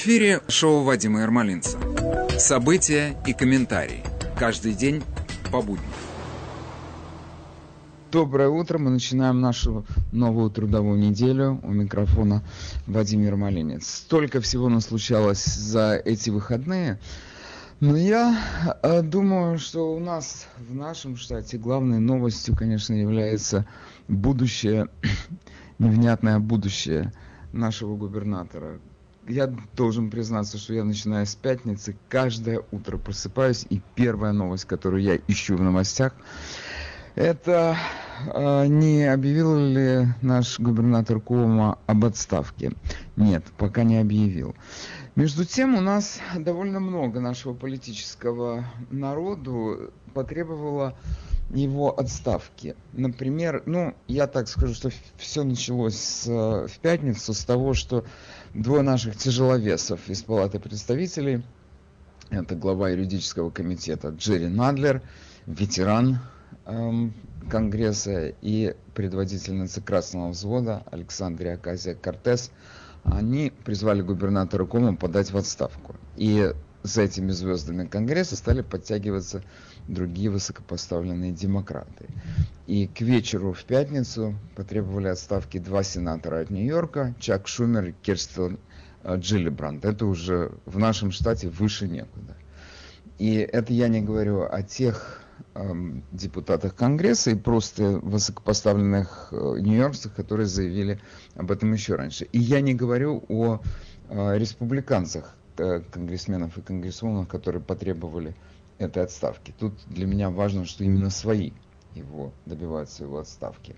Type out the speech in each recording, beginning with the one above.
Эфире шоу Вадима Ермолинца. События и комментарии. Каждый день по будням. Доброе утро. Мы начинаем нашу новую трудовую неделю. У микрофона Владимир Малинец. Столько всего нас случалось за эти выходные. Но я э, думаю, что у нас в нашем штате главной новостью, конечно, является будущее, невнятное будущее нашего губернатора, я должен признаться, что я начиная с пятницы каждое утро просыпаюсь, и первая новость, которую я ищу в новостях, это э, не объявил ли наш губернатор Кома об отставке? Нет, пока не объявил. Между тем, у нас довольно много нашего политического народу потребовало его отставки. Например, ну, я так скажу, что все началось с, в пятницу с того, что двое наших тяжеловесов из Палаты представителей, это глава юридического комитета Джерри Надлер, ветеран эм, Конгресса и предводительница Красного взвода Александрия Аказия Кортес, они призвали губернатора Кома подать в отставку. И за этими звездами Конгресса стали подтягиваться другие высокопоставленные демократы. И к вечеру в пятницу потребовали отставки два сенатора от Нью-Йорка, Чак Шумер и Керстен э, Джиллибранд. Это уже в нашем штате выше некуда. И это я не говорю о тех эм, депутатах Конгресса и просто высокопоставленных э, нью-йоркцах, которые заявили об этом еще раньше. И я не говорю о э, республиканцах, э, конгрессменов и конгрессменов, которые потребовали этой отставки. Тут для меня важно, что именно свои его добиваются его отставки.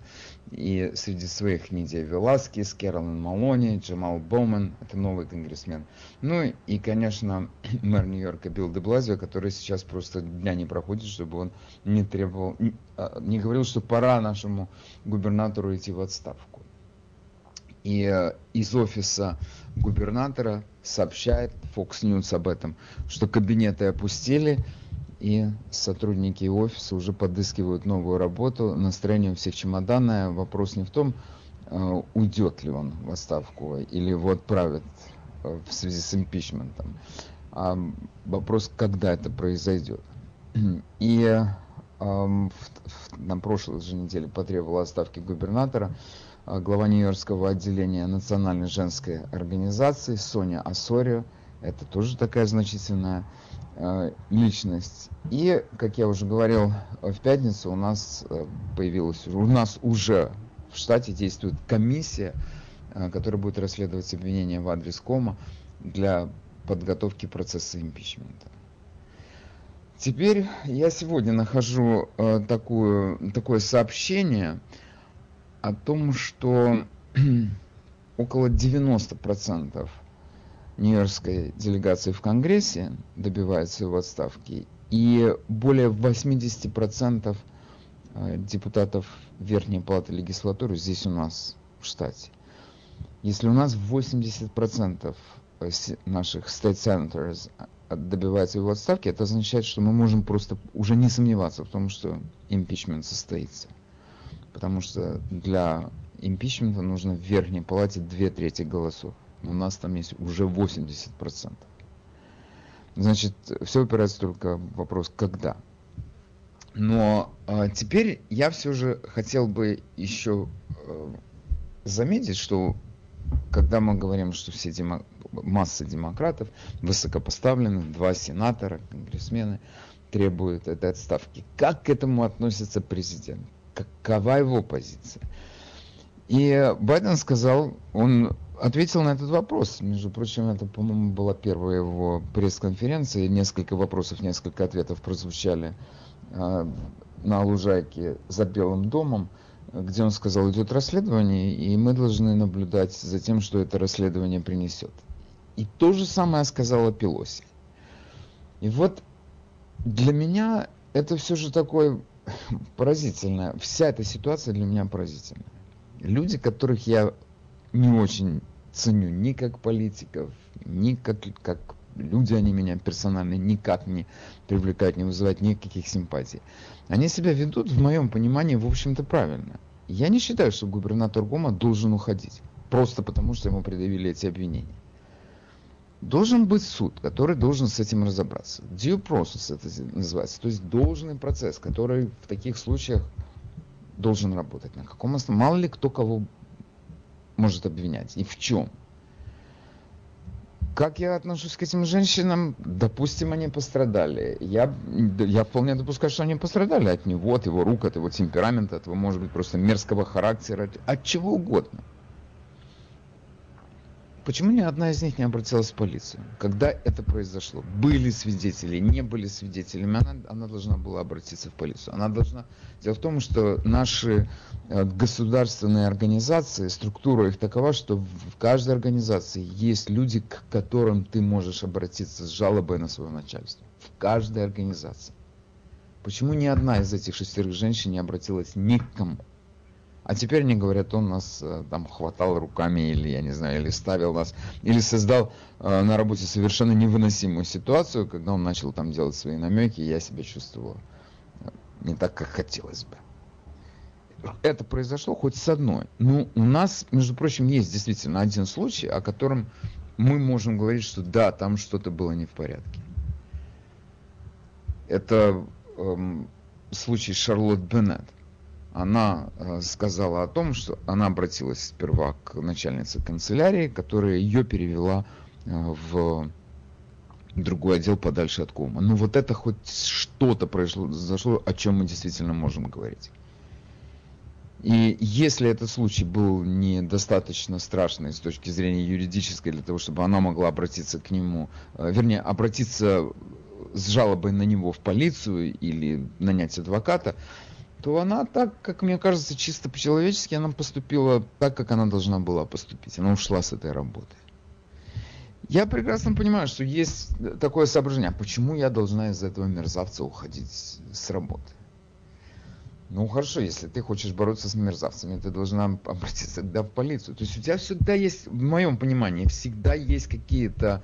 И среди своих Нидия Веласкис, Кэролин Малони, Джамал Боуман, это новый конгрессмен. Ну и, конечно, мэр Нью-Йорка Билл де Блазио, который сейчас просто дня не проходит, чтобы он не требовал, не, а, говорил, что пора нашему губернатору идти в отставку. И э, из офиса губернатора сообщает Fox News об этом, что кабинеты опустили, и сотрудники офиса уже подыскивают новую работу. Настроение у всех чемоданное. Вопрос не в том, э, уйдет ли он в отставку или его отправят э, в связи с импичментом, а вопрос, когда это произойдет. И эм, на прошлой же неделе потребовал отставки губернатора э, глава Нью-Йоркского отделения Национальной женской организации Соня Асорио. Это тоже такая значительная Э, личность. И, как я уже говорил, в пятницу у нас э, появилась, у нас уже в штате действует комиссия, э, которая будет расследовать обвинения в адрес Кома для подготовки процесса импичмента. Теперь я сегодня нахожу такую, такое сообщение о том, что около 90% нью-йоркской делегации в Конгрессе добивается его отставки, и более 80% э, депутатов Верхней Палаты Легислатуры здесь у нас в штате. Если у нас 80% э, наших state senators э, добивается его отставки, это означает, что мы можем просто уже не сомневаться в том, что импичмент состоится. Потому что для импичмента нужно в Верхней Палате две трети голосов у нас там есть уже 80%. Значит, все упирается только в вопрос «когда?». Но э, теперь я все же хотел бы еще э, заметить, что когда мы говорим, что все демо... масса демократов, высокопоставленных, два сенатора, конгрессмены, требуют этой отставки, как к этому относится президент? Какова его позиция? И Байден сказал, он ответил на этот вопрос. Между прочим, это, по-моему, была первая его пресс-конференция. Несколько вопросов, несколько ответов прозвучали э, на лужайке за Белым домом, где он сказал, идет расследование, и мы должны наблюдать за тем, что это расследование принесет. И то же самое сказала Пелоси. И вот для меня это все же такое поразительное. Вся эта ситуация для меня поразительная. Люди, которых я не очень ценю ни как политиков, ни как, как люди они меня персонально никак не привлекают, не вызывают никаких симпатий. Они себя ведут, в моем понимании, в общем-то, правильно. Я не считаю, что губернатор Гома должен уходить, просто потому что ему предъявили эти обвинения. должен быть суд, который должен с этим разобраться. Due process это называется, то есть должный процесс, который в таких случаях должен работать. На каком основании? Мало ли кто кого может обвинять и в чем. Как я отношусь к этим женщинам? Допустим, они пострадали. Я, я вполне допускаю, что они пострадали от него, от его рук, от его темперамента, от его, может быть, просто мерзкого характера, от, чего угодно. Почему ни одна из них не обратилась в полицию? Когда это произошло? Были свидетели, не были свидетелями, она, она должна была обратиться в полицию. Она должна... Дело в том, что наши э, государственные организации, структура их такова, что в каждой организации есть люди, к которым ты можешь обратиться с жалобой на свое начальство. В каждой организации. Почему ни одна из этих шестерых женщин не обратилась ни к кому? А теперь они говорят, он нас э, там хватал руками или, я не знаю, или ставил нас, или создал э, на работе совершенно невыносимую ситуацию, когда он начал там делать свои намеки, и я себя чувствовал э, не так, как хотелось бы. Это произошло хоть с одной. Ну, у нас, между прочим, есть действительно один случай, о котором мы можем говорить, что да, там что-то было не в порядке. Это эм, случай Шарлотт Беннет она э, сказала о том, что она обратилась сперва к начальнице канцелярии, которая ее перевела э, в другой отдел подальше от кома. Ну вот это хоть что-то произошло, о чем мы действительно можем говорить. И если этот случай был недостаточно страшный с точки зрения юридической, для того, чтобы она могла обратиться к нему, э, вернее, обратиться с жалобой на него в полицию или нанять адвоката, то она так, как мне кажется, чисто по-человечески, она поступила так, как она должна была поступить. Она ушла с этой работы. Я прекрасно понимаю, что есть такое соображение, а почему я должна из этого мерзавца уходить с работы? Ну хорошо, если ты хочешь бороться с мерзавцами, ты должна обратиться тогда в полицию. То есть у тебя всегда есть, в моем понимании, всегда есть какие-то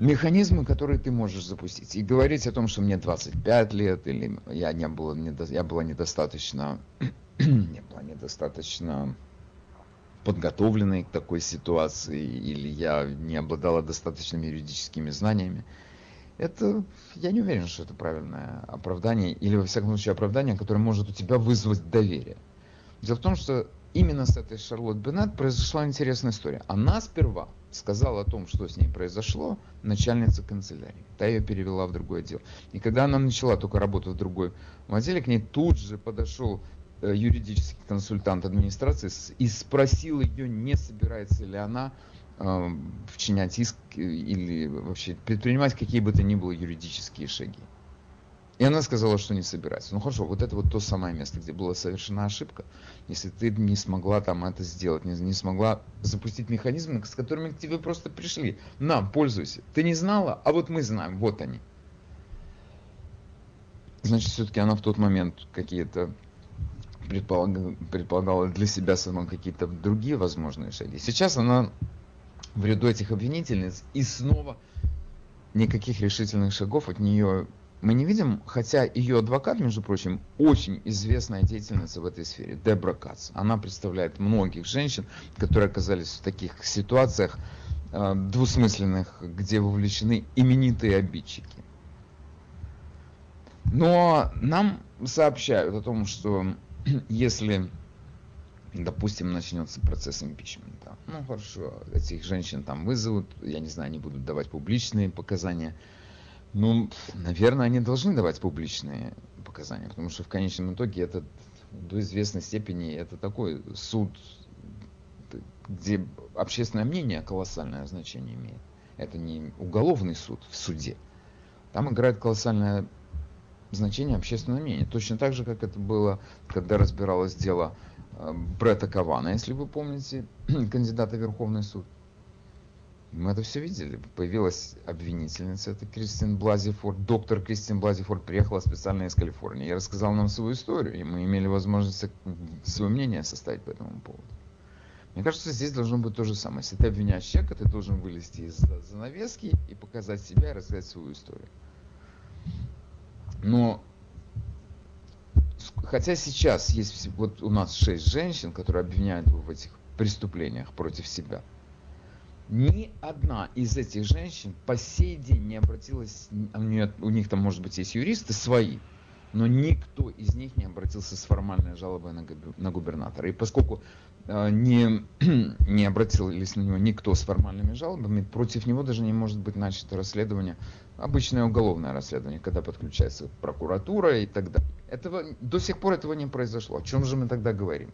механизмы, которые ты можешь запустить. И говорить о том, что мне 25 лет, или я, не был, я была недостаточно, не была недостаточно подготовленной к такой ситуации, или я не обладала достаточными юридическими знаниями. Это, я не уверен, что это правильное оправдание, или во всяком случае оправдание, которое может у тебя вызвать доверие. Дело в том, что именно с этой Шарлотт Беннет произошла интересная история. Она сперва сказала о том, что с ней произошло, начальница канцелярии. Та ее перевела в другой отдел. И когда она начала только работу в другой отделе, к ней тут же подошел э, юридический консультант администрации и спросил ее, не собирается ли она э, вчинять иск или вообще предпринимать какие бы то ни было юридические шаги. И она сказала, что не собирается. Ну хорошо, вот это вот то самое место, где была совершена ошибка. Если ты не смогла там это сделать, не, не смогла запустить механизмы, с которыми к тебе просто пришли. На, пользуйся. Ты не знала, а вот мы знаем, вот они. Значит, все-таки она в тот момент какие-то предполагала, для себя сама какие-то другие возможные шаги. Сейчас она в ряду этих обвинительниц и снова никаких решительных шагов от нее мы не видим, хотя ее адвокат, между прочим, очень известная деятельница в этой сфере, Дебра Кац. Она представляет многих женщин, которые оказались в таких ситуациях э, двусмысленных, где вовлечены именитые обидчики. Но нам сообщают о том, что если, допустим, начнется процесс импичмента, ну хорошо, этих женщин там вызовут, я не знаю, они будут давать публичные показания, ну, наверное, они должны давать публичные показания, потому что в конечном итоге это до известной степени это такой суд, где общественное мнение колоссальное значение имеет. Это не уголовный суд в суде. Там играет колоссальное значение общественное мнение. Точно так же, как это было, когда разбиралось дело э, Бретта Кавана, если вы помните, кандидата в Верховный суд. Мы это все видели. Появилась обвинительница, это Кристин Блазифорд. Доктор Кристин Блазифорд приехала специально из Калифорнии. Я рассказал нам свою историю, и мы имели возможность свое мнение составить по этому поводу. Мне кажется, здесь должно быть то же самое. Если ты обвиняешь человека, ты должен вылезти из занавески и показать себя и рассказать свою историю. Но хотя сейчас есть вот у нас шесть женщин, которые обвиняют его в этих преступлениях против себя – Ни одна из этих женщин по сей день не обратилась, у, нее, у них там, может быть, есть юристы свои, но никто из них не обратился с формальной жалобой на, на губернатора. И поскольку э, не, не обратились на него никто с формальными жалобами, против него даже не может быть начато расследование, обычное уголовное расследование, когда подключается прокуратура и так далее. Этого, до сих пор этого не произошло. О чем же мы тогда говорим?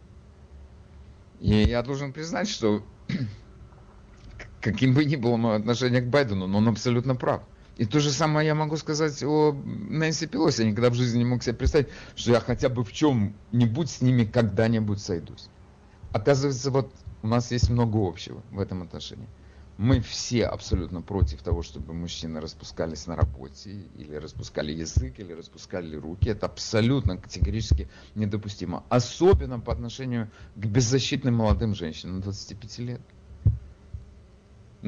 И я должен признать, что каким бы ни было мое отношение к Байдену, но он абсолютно прав. И то же самое я могу сказать о Нэнси Пелоси. Я никогда в жизни не мог себе представить, что я хотя бы в чем-нибудь с ними когда-нибудь сойдусь. Оказывается, вот у нас есть много общего в этом отношении. Мы все абсолютно против того, чтобы мужчины распускались на работе, или распускали язык, или распускали руки. Это абсолютно категорически недопустимо. Особенно по отношению к беззащитным молодым женщинам 25 лет.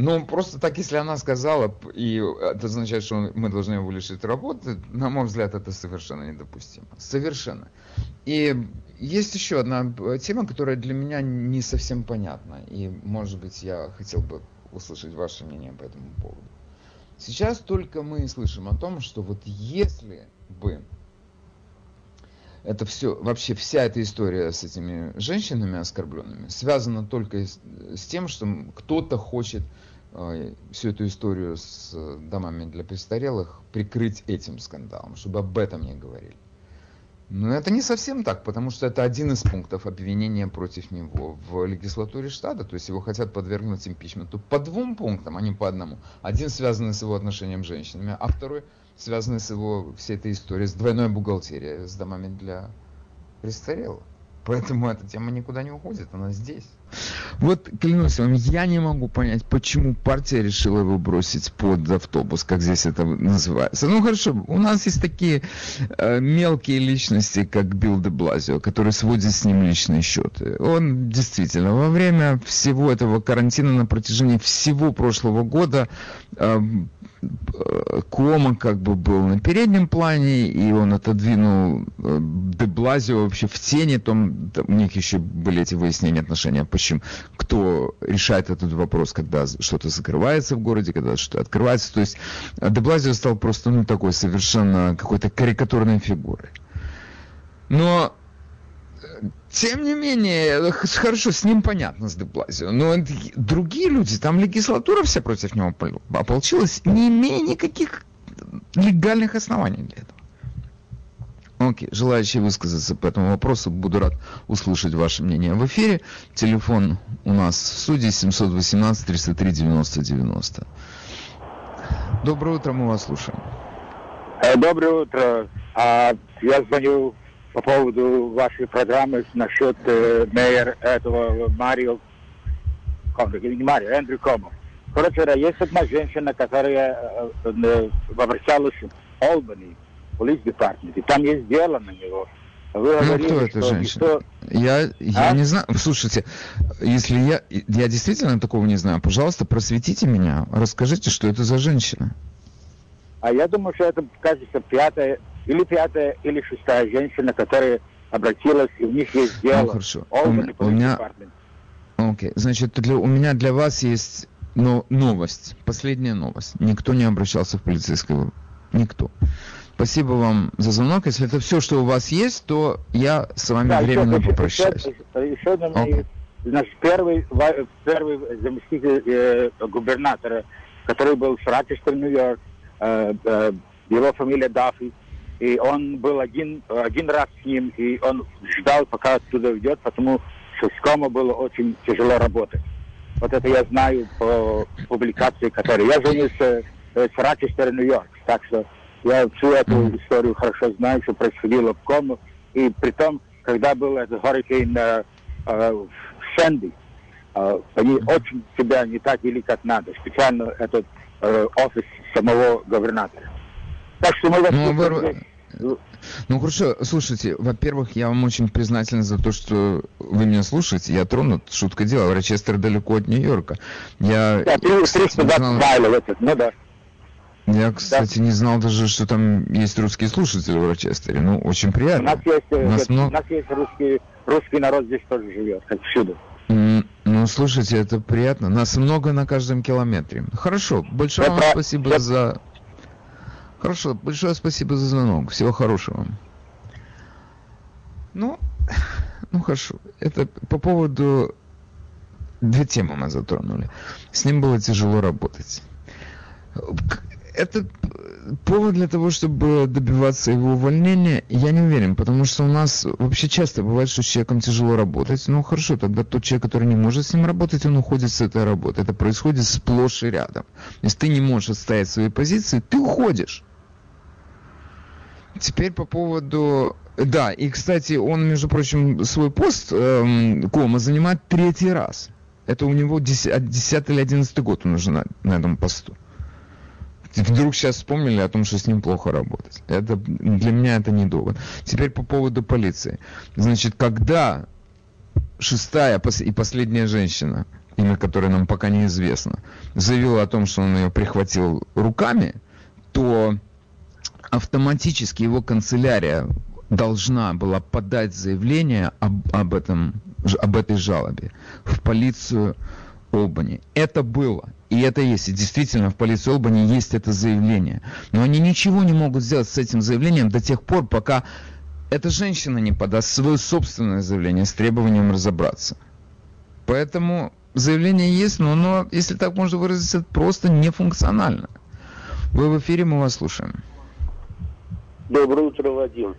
Ну, просто так, если она сказала, и это означает, что мы должны его лишить работы, на мой взгляд, это совершенно недопустимо. Совершенно. И есть еще одна тема, которая для меня не совсем понятна. И, может быть, я хотел бы услышать ваше мнение по этому поводу. Сейчас только мы слышим о том, что вот если бы это все, вообще вся эта история с этими женщинами оскорбленными связана только с, с тем, что кто-то хочет э, всю эту историю с домами для престарелых прикрыть этим скандалом, чтобы об этом не говорили. Но это не совсем так, потому что это один из пунктов обвинения против него в легислатуре штата. То есть его хотят подвергнуть импичменту по двум пунктам, а не по одному. Один связанный с его отношением с женщинами, а второй связанный с его всей этой историей, с двойной бухгалтерией, с домами для престарелых. Поэтому эта тема никуда не уходит, она здесь. Вот, клянусь вам, я не могу понять, почему партия решила его бросить под автобус, как здесь это называется. Ну хорошо, у нас есть такие э, мелкие личности, как Билл де Блазио, который сводит с ним личные счеты. Он действительно во время всего этого карантина на протяжении всего прошлого года э, Кома как бы был на переднем плане, и он отодвинул э, Деблазио вообще в тени, там, у них еще были эти выяснения отношения, почему, кто решает этот вопрос, когда что-то закрывается в городе, когда что-то открывается, то есть Деблазио стал просто, ну, такой совершенно какой-то карикатурной фигурой. Но тем не менее, хорошо, с ним понятно, с Деблазио, но другие люди, там легислатура вся против него ополчилась, не имея никаких легальных оснований для этого. Окей, желающие высказаться по этому вопросу, буду рад услышать ваше мнение в эфире. Телефон у нас в студии 718 303 90 90. Доброе утро, мы вас слушаем. Э, доброе утро. А, я звоню по поводу вашей программы насчет э, мэра этого Марио, не Марио, Эндрю Комо. Короче говоря, есть одна женщина, которая э, э, обращалась в Олбани, полиц департамент, и там есть дело на него. Вы ну, говорили, кто эта женщина? Что... Я, я а? не знаю. Слушайте, если я, я действительно такого не знаю, пожалуйста, просветите меня, расскажите, что это за женщина. А я думаю, что это, кажется, пятая или пятая, или шестая женщина, которая обратилась, и у них есть ну, дело. Ну, хорошо. У, у меня... Окей, okay. значит, для, у меня для вас есть но, новость, последняя новость. Никто не обращался в полицейского. Никто. Спасибо вам за звонок. Если это все, что у вас есть, то я с вами да, временно еще, попрощаюсь. Еще, еще один, okay. наш первый, первый заместитель э, губернатора, который был в Рочестер, Нью-Йорк, э, э, его фамилия Даффи, и он был один, один раз с ним, и он ждал, пока оттуда уйдет, потому что с Комо было очень тяжело работать. Вот это я знаю по публикации, которые... Я с, э, с Рочестера, Нью-Йорк, так что я всю эту историю хорошо знаю, что происходило в Комо. И при том, когда был этот hurricane э, э, Сэнди, э, они очень себя не так вели, как надо, специально этот э, офис самого губернатора. Так что мы ну, вы... ну хорошо, слушайте, во-первых, я вам очень признателен за то, что вы меня слушаете. Я тронут, шутка дела, Рочестер далеко от Нью-Йорка. Я, да, кстати, не знал... ну да. Я, кстати, да. не знал даже, что там есть русские слушатели в Рочестере. Ну, очень приятно. У нас есть, у нас, много... у нас есть русский, русский народ здесь тоже живет, всюду. Mm, ну, слушайте, это приятно. Нас много на каждом километре. Хорошо, большое вам спасибо за... Хорошо, большое спасибо за звонок. Всего хорошего. Ну, ну хорошо. Это по поводу... Две темы мы затронули. С ним было тяжело работать. Это повод для того, чтобы добиваться его увольнения, я не уверен, потому что у нас вообще часто бывает, что с человеком тяжело работать. Ну хорошо, тогда тот человек, который не может с ним работать, он уходит с этой работы. Это происходит сплошь и рядом. Если ты не можешь отстоять свои позиции, ты уходишь. Теперь по поводу... Да, и, кстати, он, между прочим, свой пост эм, Кома занимает третий раз. Это у него 10, 10 или 11 год он уже на, на этом посту вдруг сейчас вспомнили о том, что с ним плохо работать. Это, для меня это недолго. Теперь по поводу полиции. Значит, когда шестая и последняя женщина, имя которой нам пока неизвестно, заявила о том, что он ее прихватил руками, то автоматически его канцелярия должна была подать заявление об, об, этом, об этой жалобе в полицию Олбани. Это было. И это есть. И действительно, в полиции Олбани есть это заявление. Но они ничего не могут сделать с этим заявлением до тех пор, пока эта женщина не подаст свое собственное заявление с требованием разобраться. Поэтому заявление есть, но оно, если так можно выразиться, просто нефункционально. Вы в эфире, мы вас слушаем. Доброе утро, Вадим.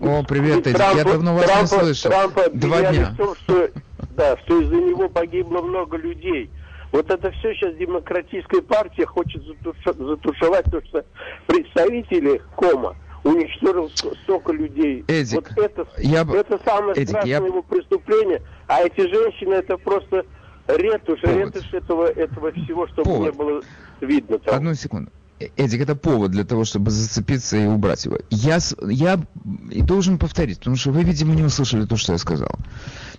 О, привет, Эдик. Я давно вас Трампа, не слышал. Трампа Два дня. В том, что, да, что из-за него погибло много людей. Вот это все сейчас демократическая партия хочет затушевать, то, что представители Кома уничтожил столько людей. Эдик, вот это, я... это самое Эдик, страшное я... его преступление. А эти женщины, это просто ретушь, Повод. ретушь этого, этого всего, чтобы Повод. не было видно. Там. Одну секунду. Эдик, это повод для того, чтобы зацепиться и убрать его. Я, я должен повторить, потому что вы, видимо, не услышали то, что я сказал.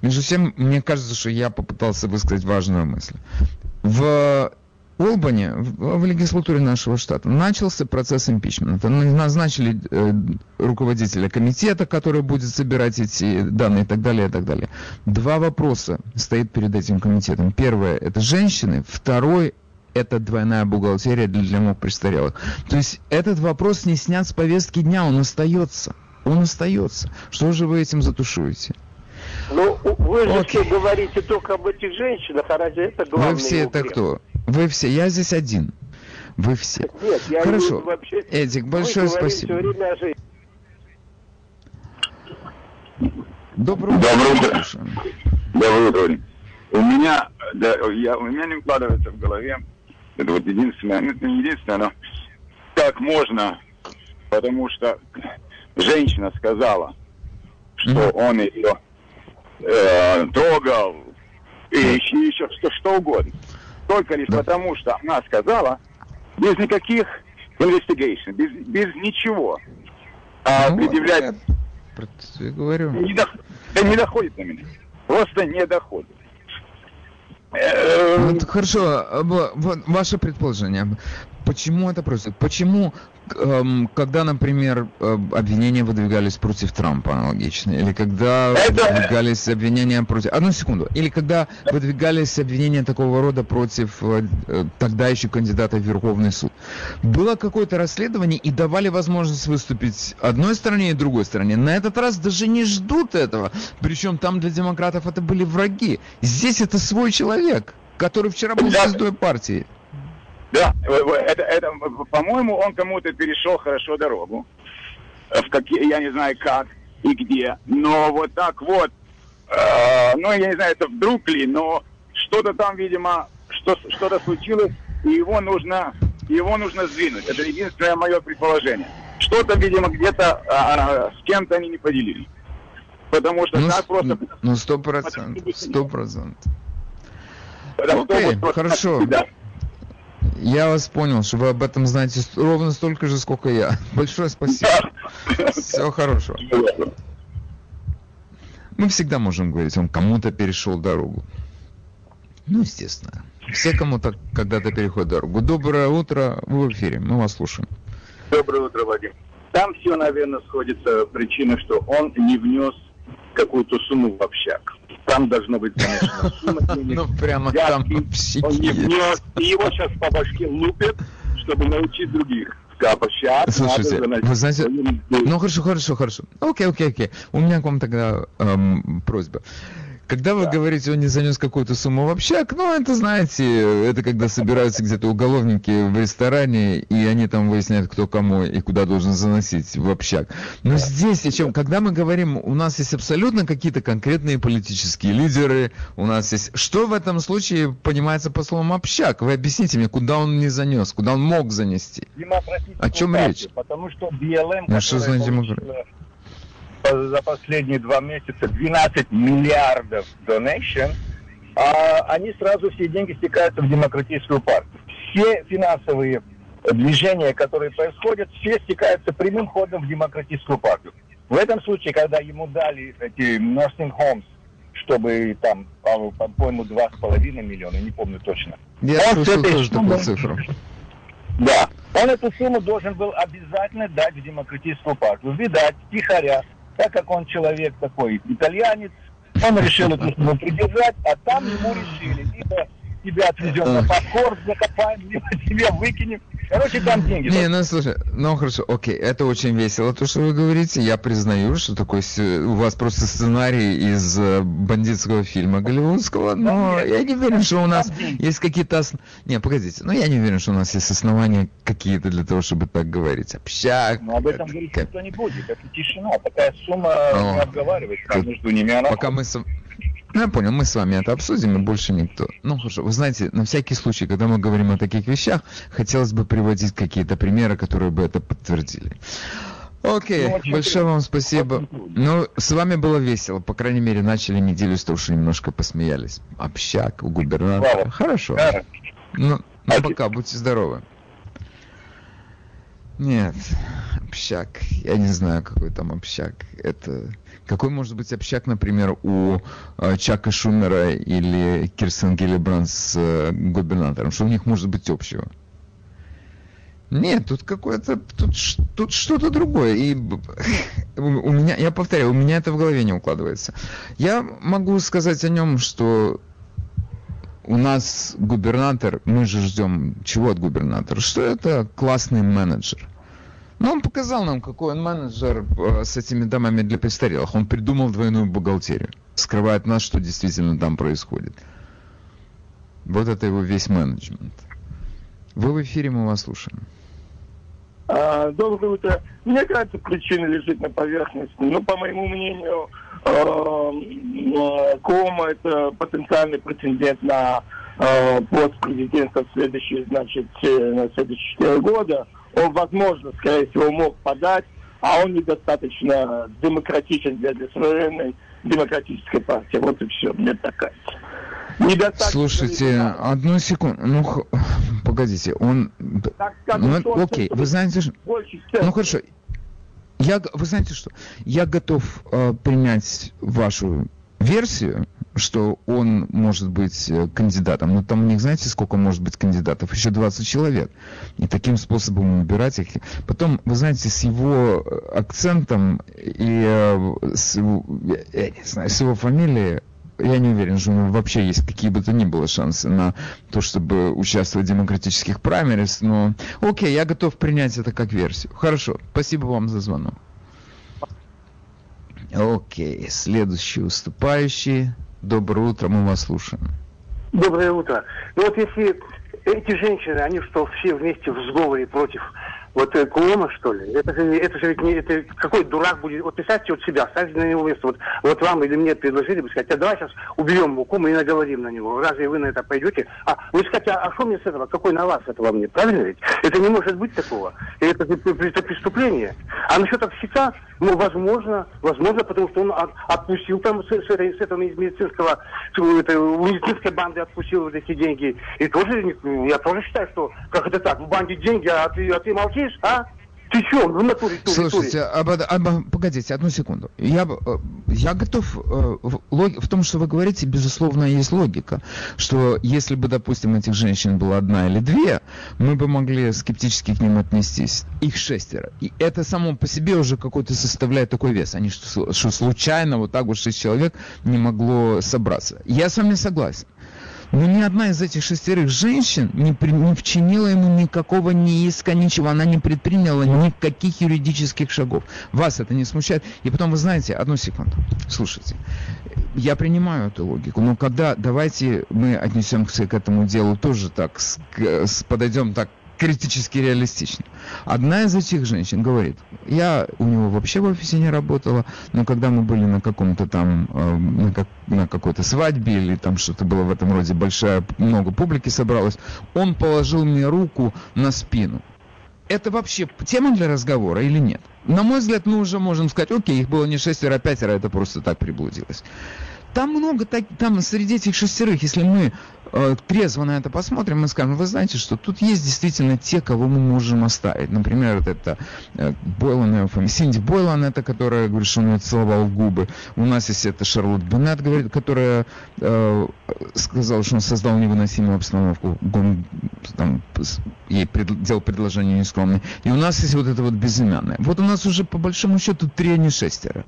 Между тем, мне кажется, что я попытался высказать важную мысль. В Олбани, в, в легислатуре нашего штата, начался процесс импичмента. Назначили э, руководителя комитета, который будет собирать эти данные и так далее, и так далее. Два вопроса стоит перед этим комитетом. Первое – это женщины. Второй это двойная бухгалтерия для, для мог престарелых. То есть этот вопрос не снят с повестки дня, он остается. Он остается. Что же вы этим затушуете? Ну, вы же Окей. все говорите только об этих женщинах, а разве это главное? Вы все это кто? Вы все. Я здесь один. Вы все. Нет, я Хорошо. вообще... Эдик, большое спасибо. Доброе утро. Доброе утро. Доброе утро. У меня, да, я, у меня не укладывается в голове это вот единственное, ну, не единственное, но как можно, потому что женщина сказала, что он ее э, трогал, и еще, еще что, что угодно. Только лишь да. потому, что она сказала, без никаких investigation, без, без ничего. А ну, предъявлять... Я говорю. Не, до, да не доходит до меня. Просто не доходит. Эм. Ну, хорошо, вот ваше предположение. Почему это происходит? Почему Эм, когда, например, э, обвинения выдвигались против Трампа аналогично, или когда выдвигались обвинения против... Одну секунду. Или когда выдвигались обвинения такого рода против э, э, тогда еще кандидата в Верховный суд. Было какое-то расследование и давали возможность выступить одной стороне и другой стороне. На этот раз даже не ждут этого. Причем там для демократов это были враги. Здесь это свой человек, который вчера был звездой партии. Да, это, это, по-моему, он кому-то перешел хорошо дорогу. В какие, я не знаю как и где. Но вот так вот, э, ну, я не знаю, это вдруг ли, но что-то там, видимо, что, что-то случилось, и его нужно, его нужно сдвинуть. Это единственное мое предположение. Что-то, видимо, где-то а, с кем-то они не поделились. Потому что ну, так просто... Ну, сто процентов, сто процентов. Окей, хорошо. Да. Я вас понял, что вы об этом знаете ровно столько же, сколько я. Большое спасибо. Всего хорошего. Мы всегда можем говорить, он кому-то перешел дорогу. Ну, естественно. Все кому-то когда-то переходят дорогу. Доброе утро, вы в эфире, мы вас слушаем. Доброе утро, Вадим. Там все, наверное, сходится причина, что он не внес какую-то сумму в общак. Там должно быть, конечно, сумма денег. Ну, прямо там Взятки. общики Он не есть. внес, и его сейчас по башке лупят, чтобы научить других. Капощак, Слушайте, надо вы знаете. Ну хорошо, хорошо, хорошо. Окей, окей, окей. У меня к вам тогда эм, просьба. Когда вы говорите, он не занес какую-то сумму в общак, ну, это, знаете, это когда собираются где-то уголовники в ресторане, и они там выясняют, кто кому и куда должен заносить в общак. Но здесь, о чем, когда мы говорим, у нас есть абсолютно какие-то конкретные политические лидеры, у нас есть... Что в этом случае понимается по словам общак? Вы объясните мне, куда он не занес, куда он мог занести? О чем речь? Потому что БЛМ, Ну, что которая за получила по- за последние два месяца 12 миллиардов donation, а они сразу все деньги стекаются в демократическую партию. Все финансовые движения, которые происходят, все стекаются прямым ходом в демократическую партию. В этом случае, когда ему дали эти nursing homes, чтобы там, по- по- по-моему, два с половиной миллиона, не помню точно. Я Он слышал тоже такую суммой- цифру. Да. Он эту сумму должен был обязательно дать в демократическую партию. Видать, тихоря, так как он человек такой итальянец, он решил эту сумму придержать, а там ему решили, либо тебя отвезем на подкорм, закопаем, либо тебя выкинем. Короче, там деньги. Не, ну слушай, ну хорошо, окей, это очень весело, то, что вы говорите. Я признаю, что такой у вас просто сценарий из э, бандитского фильма голливудского, но я не уверен, что у нас есть какие-то... ос- Не, погодите, ну я не уверен, что у нас есть основания какие-то для того, чтобы так говорить. Общак. Но об этом говорить никто не будет. Это тишина. Такая сумма не обговаривается между ними. Пока мы. Ну, я понял, мы с вами это обсудим, и больше никто. Ну, хорошо, вы знаете, на всякий случай, когда мы говорим о таких вещах, хотелось бы приводить какие-то примеры, которые бы это подтвердили. Окей, Ну, большое вам спасибо. Ну, с вами было весело, по крайней мере, начали неделю с того, что немножко посмеялись. Общак у губернатора. Слава. Хорошо. Да. Ну, ну, Окей. пока, будьте здоровы. Нет, общак. Я не знаю, какой там общак. Это какой может быть общак, например, у э, Чака Шумера или Кирстен Гиллибранд с э, губернатором? Что у них может быть общего? Нет, тут какое-то, тут, тут что-то другое. И у меня, я повторяю, у меня это в голове не укладывается. Я могу сказать о нем, что у нас губернатор, мы же ждем чего от губернатора? Что это классный менеджер. Но он показал нам, какой он менеджер э, с этими домами для престарелых. Он придумал двойную бухгалтерию. Скрывает нас, что действительно там происходит. Вот это его весь менеджмент. Вы в эфире, мы вас слушаем. А, Доброе утро. Мне кажется, причина лежит на поверхности. Ну, по моему мнению, э, э, Кома это потенциальный претендент на пост президента в следующие, значит, на следующие четыре года. Он, возможно, скорее всего, мог подать, а он недостаточно демократичен для современной демократической партии. Вот и все, мне так кажется. Недостаточно Слушайте, одну секунду. Ну, х- погодите, он... Так Ну, что окей, вы знаете, что... больше Ну хорошо. Я, вы знаете что? Я готов э, принять вашу версию, что он может быть э, кандидатом. Но там у них, знаете, сколько может быть кандидатов? Еще 20 человек. И таким способом выбирать их. Потом, вы знаете, с его э, акцентом и э, с, я не знаю, с его фамилией, я не уверен, что у него вообще есть какие бы то ни было шансы на то, чтобы участвовать в демократических праймерис, но окей, я готов принять это как версию. Хорошо, спасибо вам за звонок. Окей, следующий уступающий. Доброе утро, мы вас слушаем. Доброе утро. Ну вот если эти женщины, они что, все вместе в сговоре против вот э, Кулема, что ли? Это же, это же ведь не... Это, какой дурак будет... Вот представьте вот себя, ставьте на него место. Вот, вот вам или мне предложили бы сказать, а давай сейчас уберем Мукума и наговорим на него. Разве вы на это пойдете? А вы скажете, а, а что мне с этого? Какой на вас этого мне? Правильно ведь? Это не может быть такого. Это, это преступление. А насчет общака, ну, возможно, возможно, потому что он от- отпустил там с, с этой, с этого из медицинского, с этой медицинской банды отпустил вот эти деньги. И тоже, я тоже считаю, что как это так, в банде деньги, а ты, а ты молчишь, а? Ты что, в натуре, туре, Слушайте, об, об, погодите, одну секунду. Я, э, я готов, э, в, в том, что вы говорите, безусловно, есть логика, что если бы, допустим, этих женщин была одна или две, мы бы могли скептически к ним отнестись. Их шестеро. И это само по себе уже какой-то составляет такой вес. Они что, что случайно вот так вот шесть человек не могло собраться. Я с вами согласен. Но ни одна из этих шестерых женщин не, при, не вчинила ему никакого ни ничего. Она не предприняла никаких юридических шагов. Вас это не смущает? И потом, вы знаете, одну секунду, слушайте. Я принимаю эту логику, но когда давайте мы отнесемся к этому делу тоже так, с, с, подойдем так критически реалистично. Одна из этих женщин говорит, я у него вообще в офисе не работала, но когда мы были на каком-то там, э, на, как, на какой-то свадьбе или там что-то было в этом роде, большая, много публики собралось, он положил мне руку на спину. Это вообще тема для разговора или нет? На мой взгляд, мы уже можем сказать, окей, их было не шестеро, а пятеро, это просто так приблудилось. Там много, так, там среди этих шестерых, если мы э, трезво на это посмотрим, мы скажем, вы знаете, что тут есть действительно те, кого мы можем оставить. Например, вот это э, Бойлан, Синди Бойлан, это которая говорит, что он ее целовал в губы. У нас есть это Шарлотт Беннет, говорит, которая э, сказала, что он создал невыносимую обстановку. Он там, ей пред, делал предложение нескромное. И у нас есть вот это вот безымянное. Вот у нас уже по большому счету три, а не шестеро.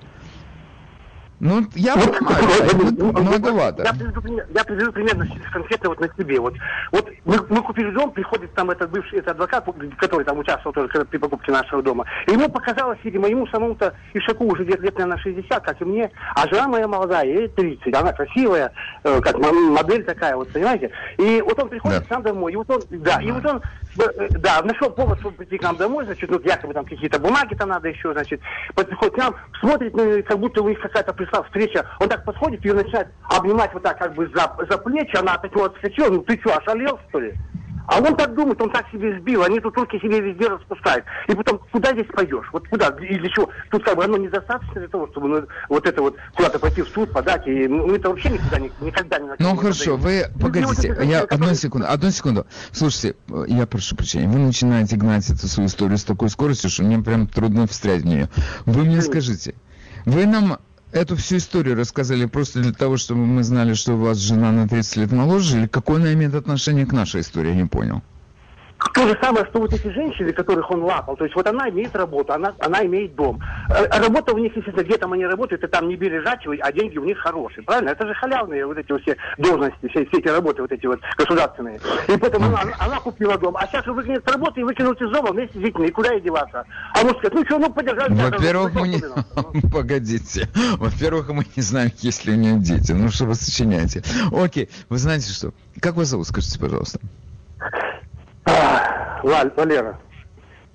Ну, я вот, понимаю, вот, многовато. Я приведу, я приведу примерно конкретно вот на себе. Вот, вот мы, мы купили дом, приходит там этот бывший этот адвокат, который там участвовал тоже при покупке нашего дома. И ему показалось, видимо, ему самому-то Ишаку уже лет, лет, наверное, 60, как и мне, а жена моя молодая, ей 30, она красивая, э, как модель такая, вот, понимаете? И вот он приходит да. сам домой, и вот он, да, и вот он да, нашел повод, чтобы прийти к нам домой, значит, ну, якобы там какие-то бумаги там надо еще, значит, подходит к нам, смотрит, ну, как будто у них какая-то пришла встреча, он так подходит и начинает обнимать вот так, как бы за, за плечи, она от него отскочила, ну, ты что, ошалел, что ли? А он так думает, он так себе сбил, они тут руки себе везде распускают. И потом, куда здесь пойдешь? Вот куда? И для чего? Тут как бы оно недостаточно для того, чтобы ну, вот это вот куда-то пойти в суд, подать. И ну, это вообще никогда, никогда не Ну хорошо, вы ну, погодите, ну, я одну секунду, одну секунду. Слушайте, я прошу прощения, вы начинаете гнать эту свою историю с такой скоростью, что мне прям трудно встрять в нее. Вы мне скажите, вы нам эту всю историю рассказали просто для того, чтобы мы знали, что у вас жена на 30 лет моложе, или какое она имеет отношение к нашей истории, я не понял. То же самое, что вот эти женщины, которых он лапал, то есть вот она имеет работу, она, она имеет дом. Э, работа у них, естественно, где там они работают, это там не бережачивай, а деньги у них хорошие, правильно? Это же халявные вот эти вот все должности, все, все эти работы вот эти вот государственные. И поэтому она, она купила дом, а сейчас выгонят с работы и выкинут из дома вместе с детьми, и куда ей деваться? А может сказать, ну что, ну подержали. Во-первых, мы не... Погодите. Во-первых, мы не знаем, есть ли у нее дети. Ну что вы сочиняете? Окей, вы знаете что? Как вас зовут, скажите, пожалуйста? Валь, Валера.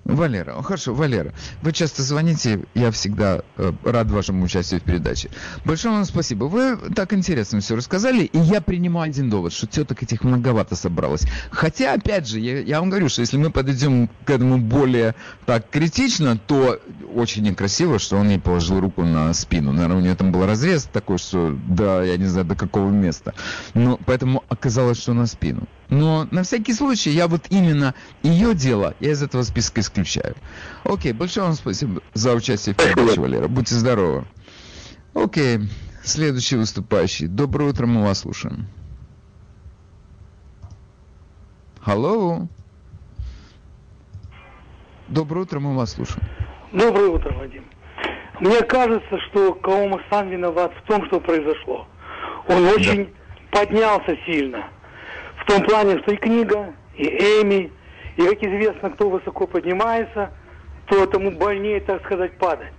Валера, хорошо, Валера, вы часто звоните, я всегда э, рад вашему участию в передаче. Большое вам спасибо. Вы так интересно все рассказали, и я принимаю один довод, что теток этих многовато собралось. Хотя, опять же, я, я вам говорю, что если мы подойдем к этому более так критично, то очень некрасиво, что он ей положил руку на спину. Наверное, у нее там был разрез такой, что, да, я не знаю, до какого места. Но поэтому оказалось, что на спину. Но на всякий случай я вот именно ее дело, я из этого списка исключаю. Окей, большое вам спасибо за участие в передаче, Валера. Будьте здоровы. Окей, следующий выступающий. Доброе утро, мы вас слушаем. Алло. Доброе утро, мы вас слушаем. Доброе утро, Вадим. Мне кажется, что Каома сам виноват в том, что произошло. Он очень да. поднялся сильно. В том плане, что и книга, и Эми, и, как известно, кто высоко поднимается, то тому больнее, так сказать, падать.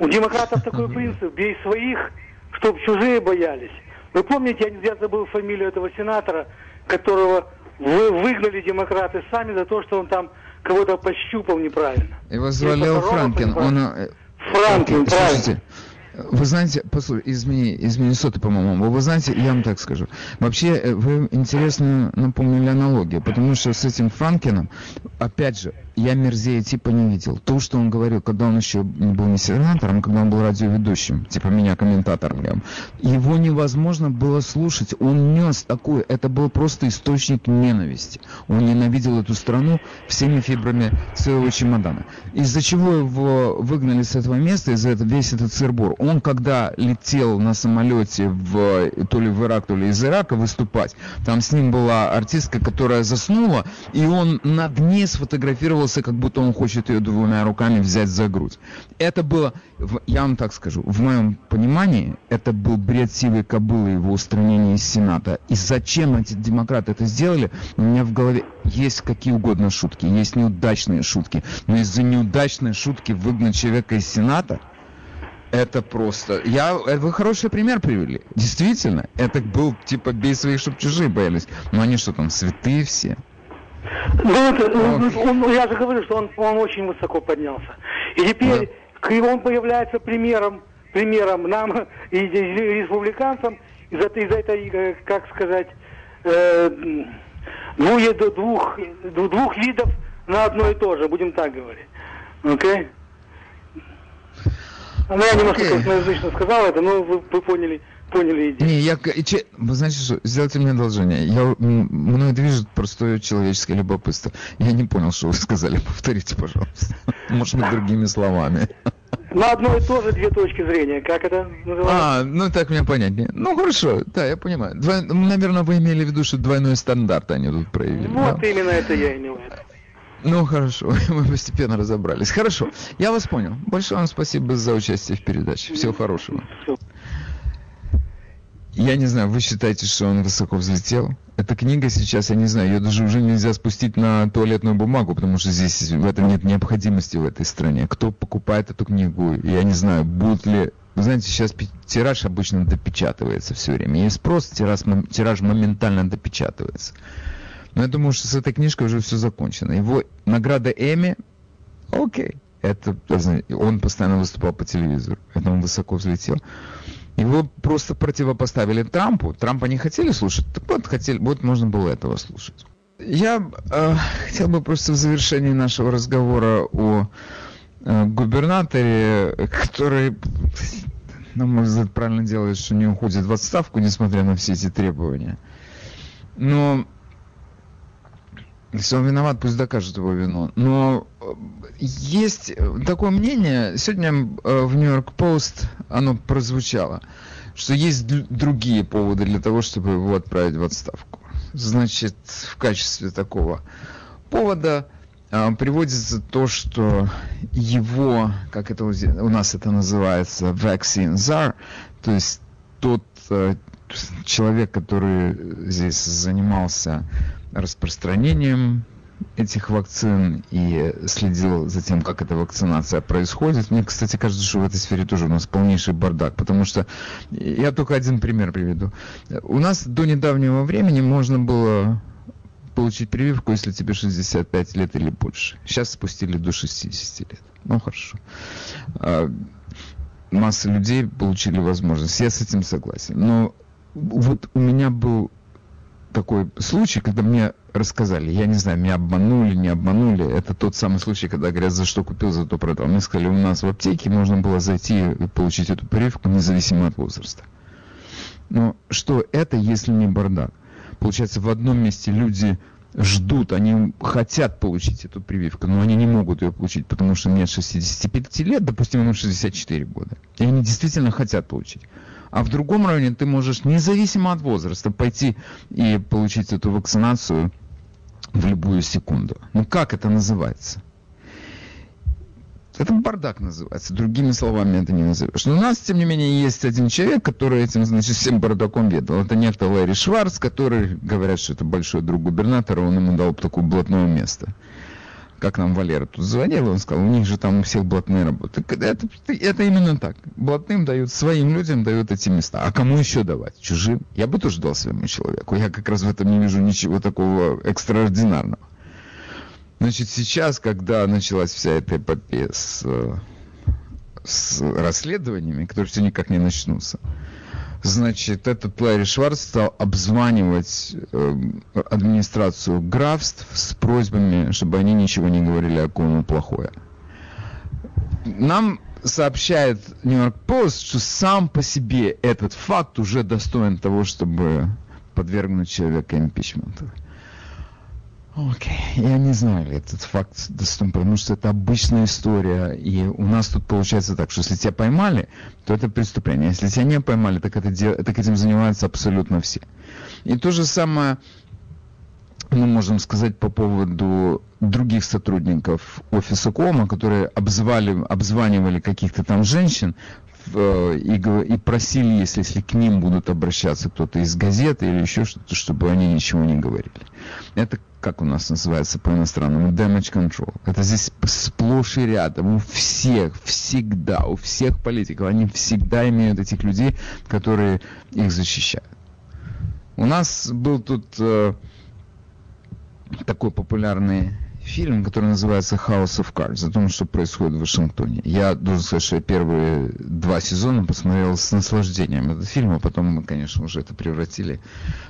У демократов такой принцип, бей своих, чтобы чужие боялись. Вы помните, я, забыл фамилию этого сенатора, которого вы выгнали демократы сами за то, что он там кого-то пощупал неправильно. Его звали Франкин. Он... Э, Франкин, правильно. Вы знаете, послушайте, из, Мини, из по-моему, вы, вы знаете, я вам так скажу. Вообще, э, вы интересно напомнили аналогию, потому что с этим Франкином, опять же, я мерзее типа не видел. То, что он говорил, когда он еще был не сенатором, когда он был радиоведущим, типа меня комментатором, его невозможно было слушать. Он нес такое, это был просто источник ненависти. Он ненавидел эту страну всеми фибрами своего чемодана. Из-за чего его выгнали с этого места, из-за этого весь этот сырбор. Он, когда летел на самолете в, то ли в Ирак, то ли из Ирака выступать, там с ним была артистка, которая заснула, и он на дне сфотографировался, как будто он хочет ее двумя руками взять за грудь. Это было, я вам так скажу, в моем понимании, это был бред сивой кобылы его устранения из Сената. И зачем эти демократы это сделали, у меня в голове есть какие угодно шутки, есть неудачные шутки, но из-за неудачной шутки выгнать человека из Сената, это просто... Я... Э, вы хороший пример привели. Действительно. Это был типа бей своих, чтобы чужие боялись. Но они что там, святые все? Ну, это, он, он, я же говорю, что он, он очень высоко поднялся. И теперь да. он появляется примером, примером нам и, и республиканцам из, этой, из этой, э, как сказать, э, двух, двух, двух видов на одно и то же, будем так говорить. Окей? Okay? Ну, я немножко okay. сказал это, но вы, вы поняли, поняли идею. Не, я, че, вы знаете что, сделайте мне одолжение. Я, мной движет простое человеческое любопытство. Я не понял, что вы сказали. Повторите, пожалуйста. Может быть, другими словами. На одно и то же две точки зрения. Как это называется? А, ну так мне понятнее. Ну хорошо, да, я понимаю. Двой... Наверное, вы имели в виду, что двойной стандарт они тут проявили. Вот да? именно это я имел в виду. Ну хорошо, мы постепенно разобрались. Хорошо, я вас понял. Большое вам спасибо за участие в передаче. Всего хорошего. Я не знаю, вы считаете, что он высоко взлетел? Эта книга сейчас, я не знаю, ее даже уже нельзя спустить на туалетную бумагу, потому что здесь в этом нет необходимости в этой стране. Кто покупает эту книгу? Я не знаю, будут ли... Вы знаете, сейчас тираж обычно допечатывается все время. Есть спрос, тираж, тираж моментально допечатывается. Но я думаю, что с этой книжкой уже все закончено. Его награда Эми, окей, это, он постоянно выступал по телевизору, это он высоко взлетел. Его просто противопоставили Трампу. Трампа не хотели слушать, так вот, хотели, вот можно было этого слушать. Я э, хотел бы просто в завершении нашего разговора о э, губернаторе, который, на мой взгляд, правильно делает, что не уходит в отставку, несмотря на все эти требования. Но если он виноват, пусть докажет его вину. Но есть такое мнение, сегодня э, в Нью-Йорк Пост оно прозвучало, что есть другие поводы для того, чтобы его отправить в отставку. Значит, в качестве такого повода э, приводится то, что его, как это у нас это называется, vaccine czar, то есть тот человек, который здесь занимался распространением этих вакцин и следил за тем, как эта вакцинация происходит. Мне, кстати, кажется, что в этой сфере тоже у нас полнейший бардак, потому что я только один пример приведу. У нас до недавнего времени можно было получить прививку, если тебе 65 лет или больше. Сейчас спустили до 60 лет. Ну, хорошо. А, масса людей получили возможность. Я с этим согласен. Но вот у меня был такой случай, когда мне рассказали, я не знаю, меня обманули, не обманули, это тот самый случай, когда говорят, за что купил, за то продал. Мне сказали, у нас в аптеке можно было зайти и получить эту прививку независимо от возраста. Но что это, если не бардак? Получается, в одном месте люди ждут, они хотят получить эту прививку, но они не могут ее получить, потому что мне 65 лет, допустим, ему 64 года. И они действительно хотят получить. А в другом районе ты можешь, независимо от возраста, пойти и получить эту вакцинацию в любую секунду. Ну как это называется? Это бардак называется. Другими словами это не назовешь. Но у нас, тем не менее, есть один человек, который этим, значит, всем бардаком ведал. Это некто Лэри Шварц, который, говорят, что это большой друг губернатора, он ему дал такое блатное место как нам Валера тут звонил, он сказал, у них же там у всех блатные работы. Это, это именно так. Блатным дают, своим людям дают эти места. А кому еще давать? Чужим? Я бы тоже дал своему человеку. Я как раз в этом не вижу ничего такого экстраординарного. Значит, сейчас, когда началась вся эта эпопея с, с расследованиями, которые все никак не начнутся, Значит, этот Ларри Шварц стал обзванивать э, администрацию графств с просьбами, чтобы они ничего не говорили о кому плохое. Нам сообщает Нью-Йорк Пост, что сам по себе этот факт уже достоин того, чтобы подвергнуть человека импичменту. Окей, okay. я не знаю, этот факт достоин, потому что это обычная история, и у нас тут получается так, что если тебя поймали, то это преступление, если тебя не поймали, так, это, так этим занимаются абсолютно все. И то же самое мы можем сказать по поводу других сотрудников офиса Кома, которые обзвали, обзванивали каких-то там женщин э, и, и просили, если, если к ним будут обращаться кто-то из газеты или еще что-то, чтобы они ничего не говорили. Это как у нас называется по-иностранному, damage control. Это здесь сплошь и рядом, у всех, всегда, у всех политиков, они всегда имеют этих людей, которые их защищают. У нас был тут э, такой популярный фильм, который называется House of Cards, о том, что происходит в Вашингтоне. Я должен сказать, что я первые два сезона посмотрел с наслаждением этот фильм, а потом мы, конечно, уже это превратили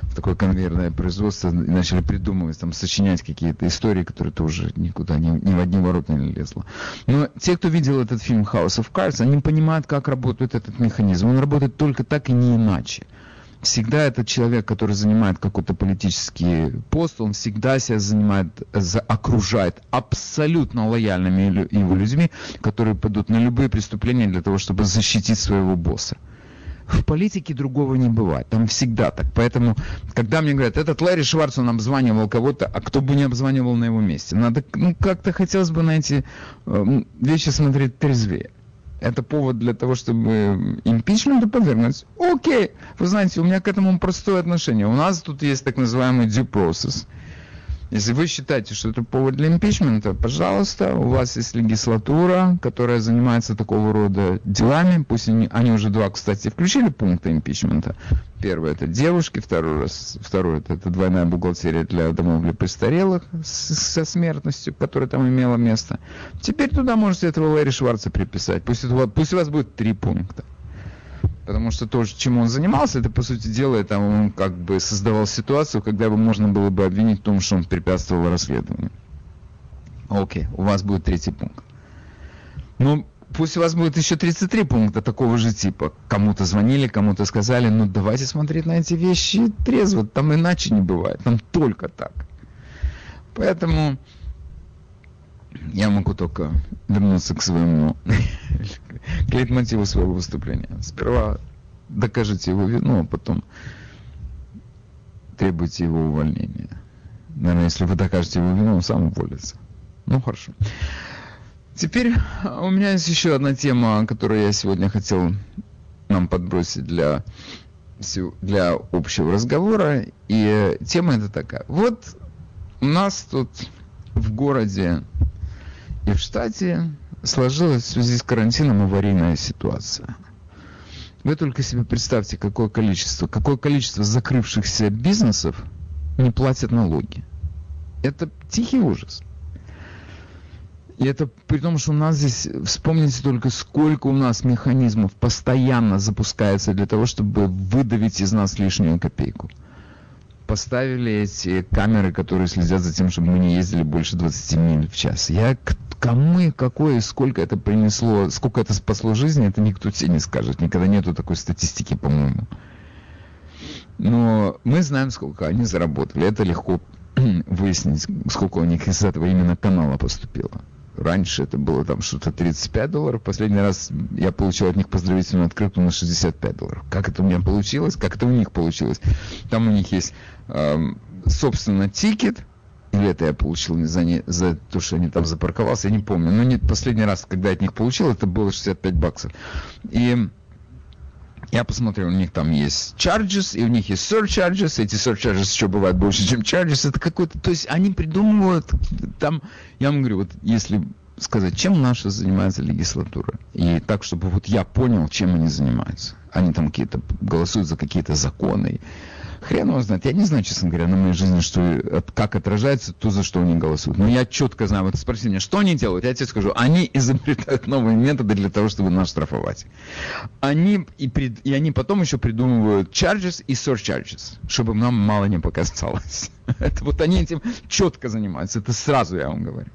в такое конвейерное производство и начали придумывать, там, сочинять какие-то истории, которые тоже никуда, ни, ни в одни ворота не лезло. Но те, кто видел этот фильм House of Cards, они понимают, как работает этот механизм. Он работает только так и не иначе всегда этот человек, который занимает какой-то политический пост, он всегда себя занимает, за, окружает абсолютно лояльными его людьми, которые пойдут на любые преступления для того, чтобы защитить своего босса. В политике другого не бывает. Там всегда так. Поэтому, когда мне говорят, этот Ларри Шварц, он обзванивал кого-то, а кто бы не обзванивал на его месте. Надо, ну, как-то хотелось бы на эти э, вещи смотреть трезвее это повод для того, чтобы импичменту подвергнуть. Окей, вы знаете, у меня к этому простое отношение. У нас тут есть так называемый due process – если вы считаете, что это повод для импичмента, пожалуйста, у вас есть легислатура, которая занимается такого рода делами. Пусть они, они уже два, кстати, включили пункты импичмента. Первый это девушки, второй, раз, второй это, это двойная бухгалтерия для домов для престарелых с, со смертностью, которая там имела место. Теперь туда можете этого Лэри Шварца приписать. Пусть, это, пусть у вас будет три пункта. Потому что то, чем он занимался, это, по сути дела, это он как бы создавал ситуацию, когда его можно было бы обвинить в том, что он препятствовал расследованию. Окей, у вас будет третий пункт. Ну, пусть у вас будет еще 33 пункта такого же типа. Кому-то звонили, кому-то сказали, ну давайте смотреть на эти вещи трезво, там иначе не бывает, там только так. Поэтому я могу только вернуться к своему, к лейтмотиву своего выступления. Сперва докажите его вину, а потом требуйте его увольнения. Наверное, если вы докажете его вину, он сам уволится. Ну, хорошо. Теперь у меня есть еще одна тема, которую я сегодня хотел нам подбросить для, для общего разговора. И тема это такая. Вот у нас тут в городе и в штате сложилась в связи с карантином аварийная ситуация. Вы только себе представьте, какое количество, какое количество закрывшихся бизнесов не платят налоги. Это тихий ужас. И это при том, что у нас здесь, вспомните только, сколько у нас механизмов постоянно запускается для того, чтобы выдавить из нас лишнюю копейку поставили эти камеры, которые следят за тем, чтобы мы не ездили больше 20 миль в час. Я кому и какое, сколько это принесло, сколько это спасло жизни, это никто тебе не скажет. Никогда нету такой статистики, по-моему. Но мы знаем, сколько они заработали. Это легко выяснить, сколько у них из этого именно канала поступило. Раньше это было там что-то 35 долларов. Последний раз я получил от них поздравительную открытку на 65 долларов. Как это у меня получилось? Как это у них получилось? Там у них есть, э, собственно, тикет. Или это я получил не за, не, за то, что они там запарковался, я не помню. Но нет, последний раз, когда я от них получил, это было 65 баксов. И я посмотрел, у них там есть charges, и у них есть surcharges. Эти surcharges еще бывают больше, чем charges. Это какой-то... То есть они придумывают там... Я вам говорю, вот если сказать, чем наша занимается легислатура. И так, чтобы вот я понял, чем они занимаются. Они там какие-то голосуют за какие-то законы, Хрен его знает. Я не знаю, честно говоря, на моей жизни, что, как отражается то, за что они голосуют. Но я четко знаю. Вот спроси меня, что они делают? Я тебе скажу. Они изобретают новые методы для того, чтобы нас штрафовать. Они, и, пред, и они потом еще придумывают charges и surcharges, чтобы нам мало не показалось. Это вот они этим четко занимаются. Это сразу я вам говорю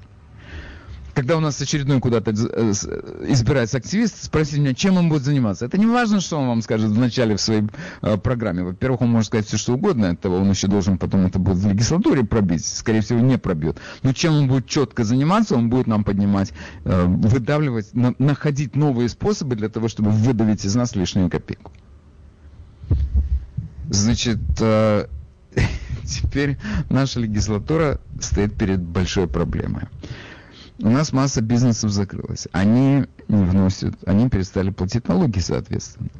когда у нас очередной куда-то э, избирается активист, спросите меня, чем он будет заниматься. Это не важно, что он вам скажет в начале в своей э, программе. Во-первых, он может сказать все, что угодно, этого он еще должен потом это будет в легислатуре пробить, скорее всего, не пробьет. Но чем он будет четко заниматься, он будет нам поднимать, э, выдавливать, на, находить новые способы для того, чтобы выдавить из нас лишнюю копейку. Значит, э, теперь наша легислатура стоит перед большой проблемой у нас масса бизнесов закрылась. Они не вносят, они перестали платить налоги, соответственно.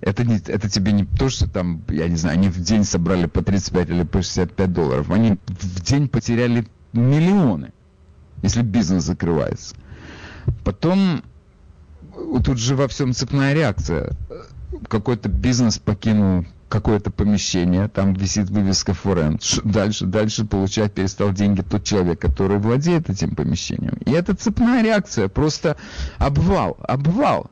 Это, не, это тебе не то, что там, я не знаю, они в день собрали по 35 или по 65 долларов. Они в день потеряли миллионы, если бизнес закрывается. Потом тут же во всем цепная реакция. Какой-то бизнес покинул какое-то помещение, там висит вывеска форен. Дальше, дальше получать перестал деньги тот человек, который владеет этим помещением. И это цепная реакция, просто обвал, обвал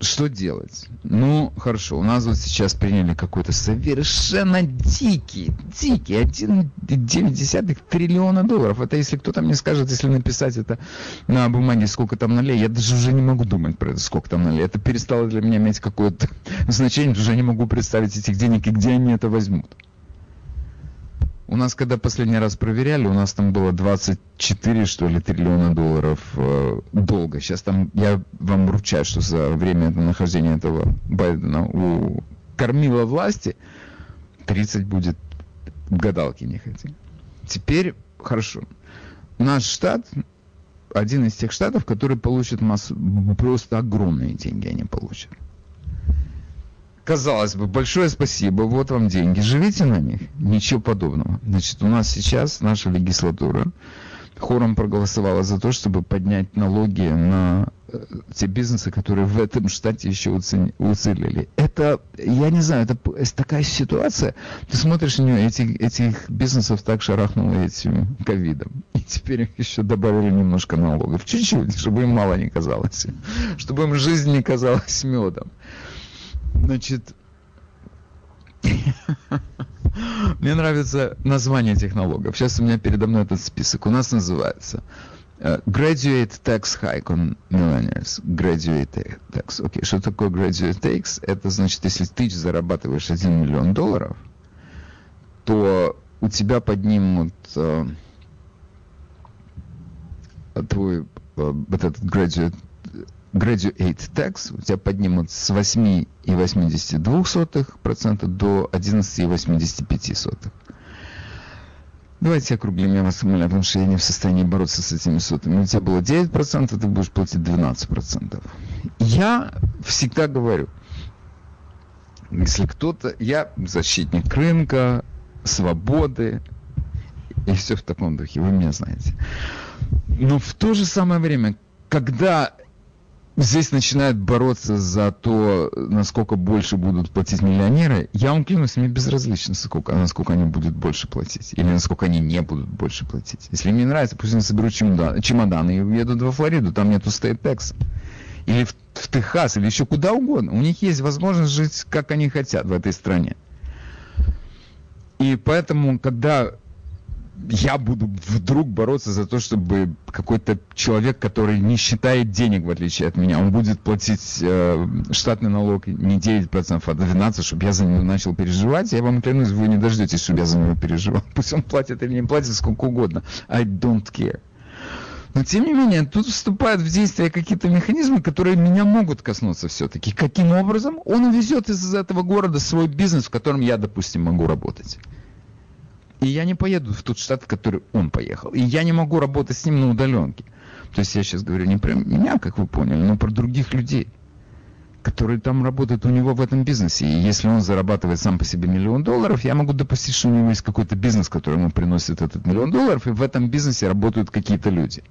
что делать? Ну, хорошо, у нас вот сейчас приняли какой-то совершенно дикий, дикий, 1,9 триллиона долларов. Это если кто-то мне скажет, если написать это на бумаге, сколько там налей, я даже уже не могу думать про это, сколько там налей. Это перестало для меня иметь какое-то значение, уже не могу представить этих денег и где они это возьмут. У нас, когда последний раз проверяли, у нас там было 24, что ли, триллиона долларов э, долга. Сейчас там, я вам ручаю, что за время нахождения этого Байдена у кормила власти 30 будет гадалки не хотим. Теперь, хорошо. Наш штат, один из тех штатов, который получит массу, просто огромные деньги они получат казалось бы, большое спасибо, вот вам деньги, живите на них. Ничего подобного. Значит, у нас сейчас наша легислатура хором проголосовала за то, чтобы поднять налоги на э, те бизнесы, которые в этом штате еще уцелели. Это, я не знаю, это, такая ситуация. Ты смотришь на нее, эти, этих бизнесов так шарахнуло этим ковидом. И теперь их еще добавили немножко налогов. Чуть-чуть, чтобы им мало не казалось. Чтобы им жизнь не казалась медом. Значит, мне нравится название этих налогов. Сейчас у меня передо мной этот список. У нас называется uh, Graduate Tax Hike on Millionaires. Graduate Tax. Окей, okay. что такое Graduate Tax? Это значит, если ты зарабатываешь 1 миллион долларов, то у тебя поднимут uh, твой uh, этот graduate graduate tax у тебя поднимут с 8,82% до 11,85%. Давайте округлим, я вас умоляю, потому что я не в состоянии бороться с этими сотами. У тебя было 9%, ты будешь платить 12%. Я всегда говорю, если кто-то... Я защитник рынка, свободы и все в таком духе, вы меня знаете. Но в то же самое время, когда здесь начинают бороться за то, насколько больше будут платить миллионеры, я вам клянусь, мне безразлично, сколько, насколько они будут больше платить, или насколько они не будут больше платить. Если мне нравится, пусть они соберут чемодан, чемоданы и уедут во Флориду, там нету стейт текс. Или в, в Техас, или еще куда угодно. У них есть возможность жить, как они хотят в этой стране. И поэтому, когда я буду вдруг бороться за то, чтобы какой-то человек, который не считает денег, в отличие от меня, он будет платить э, штатный налог не 9%, а 12%, чтобы я за него начал переживать. Я вам клянусь, вы не дождетесь, чтобы я за него переживал. Пусть он платит или не платит, сколько угодно. I don't care. Но тем не менее, тут вступают в действие какие-то механизмы, которые меня могут коснуться все-таки. Каким образом? Он увезет из этого города свой бизнес, в котором я, допустим, могу работать. И я не поеду в тот штат, в который он поехал. И я не могу работать с ним на удаленке. То есть я сейчас говорю не про меня, как вы поняли, но про других людей, которые там работают у него в этом бизнесе. И если он зарабатывает сам по себе миллион долларов, я могу допустить, что у него есть какой-то бизнес, который ему приносит этот миллион долларов, и в этом бизнесе работают какие-то люди.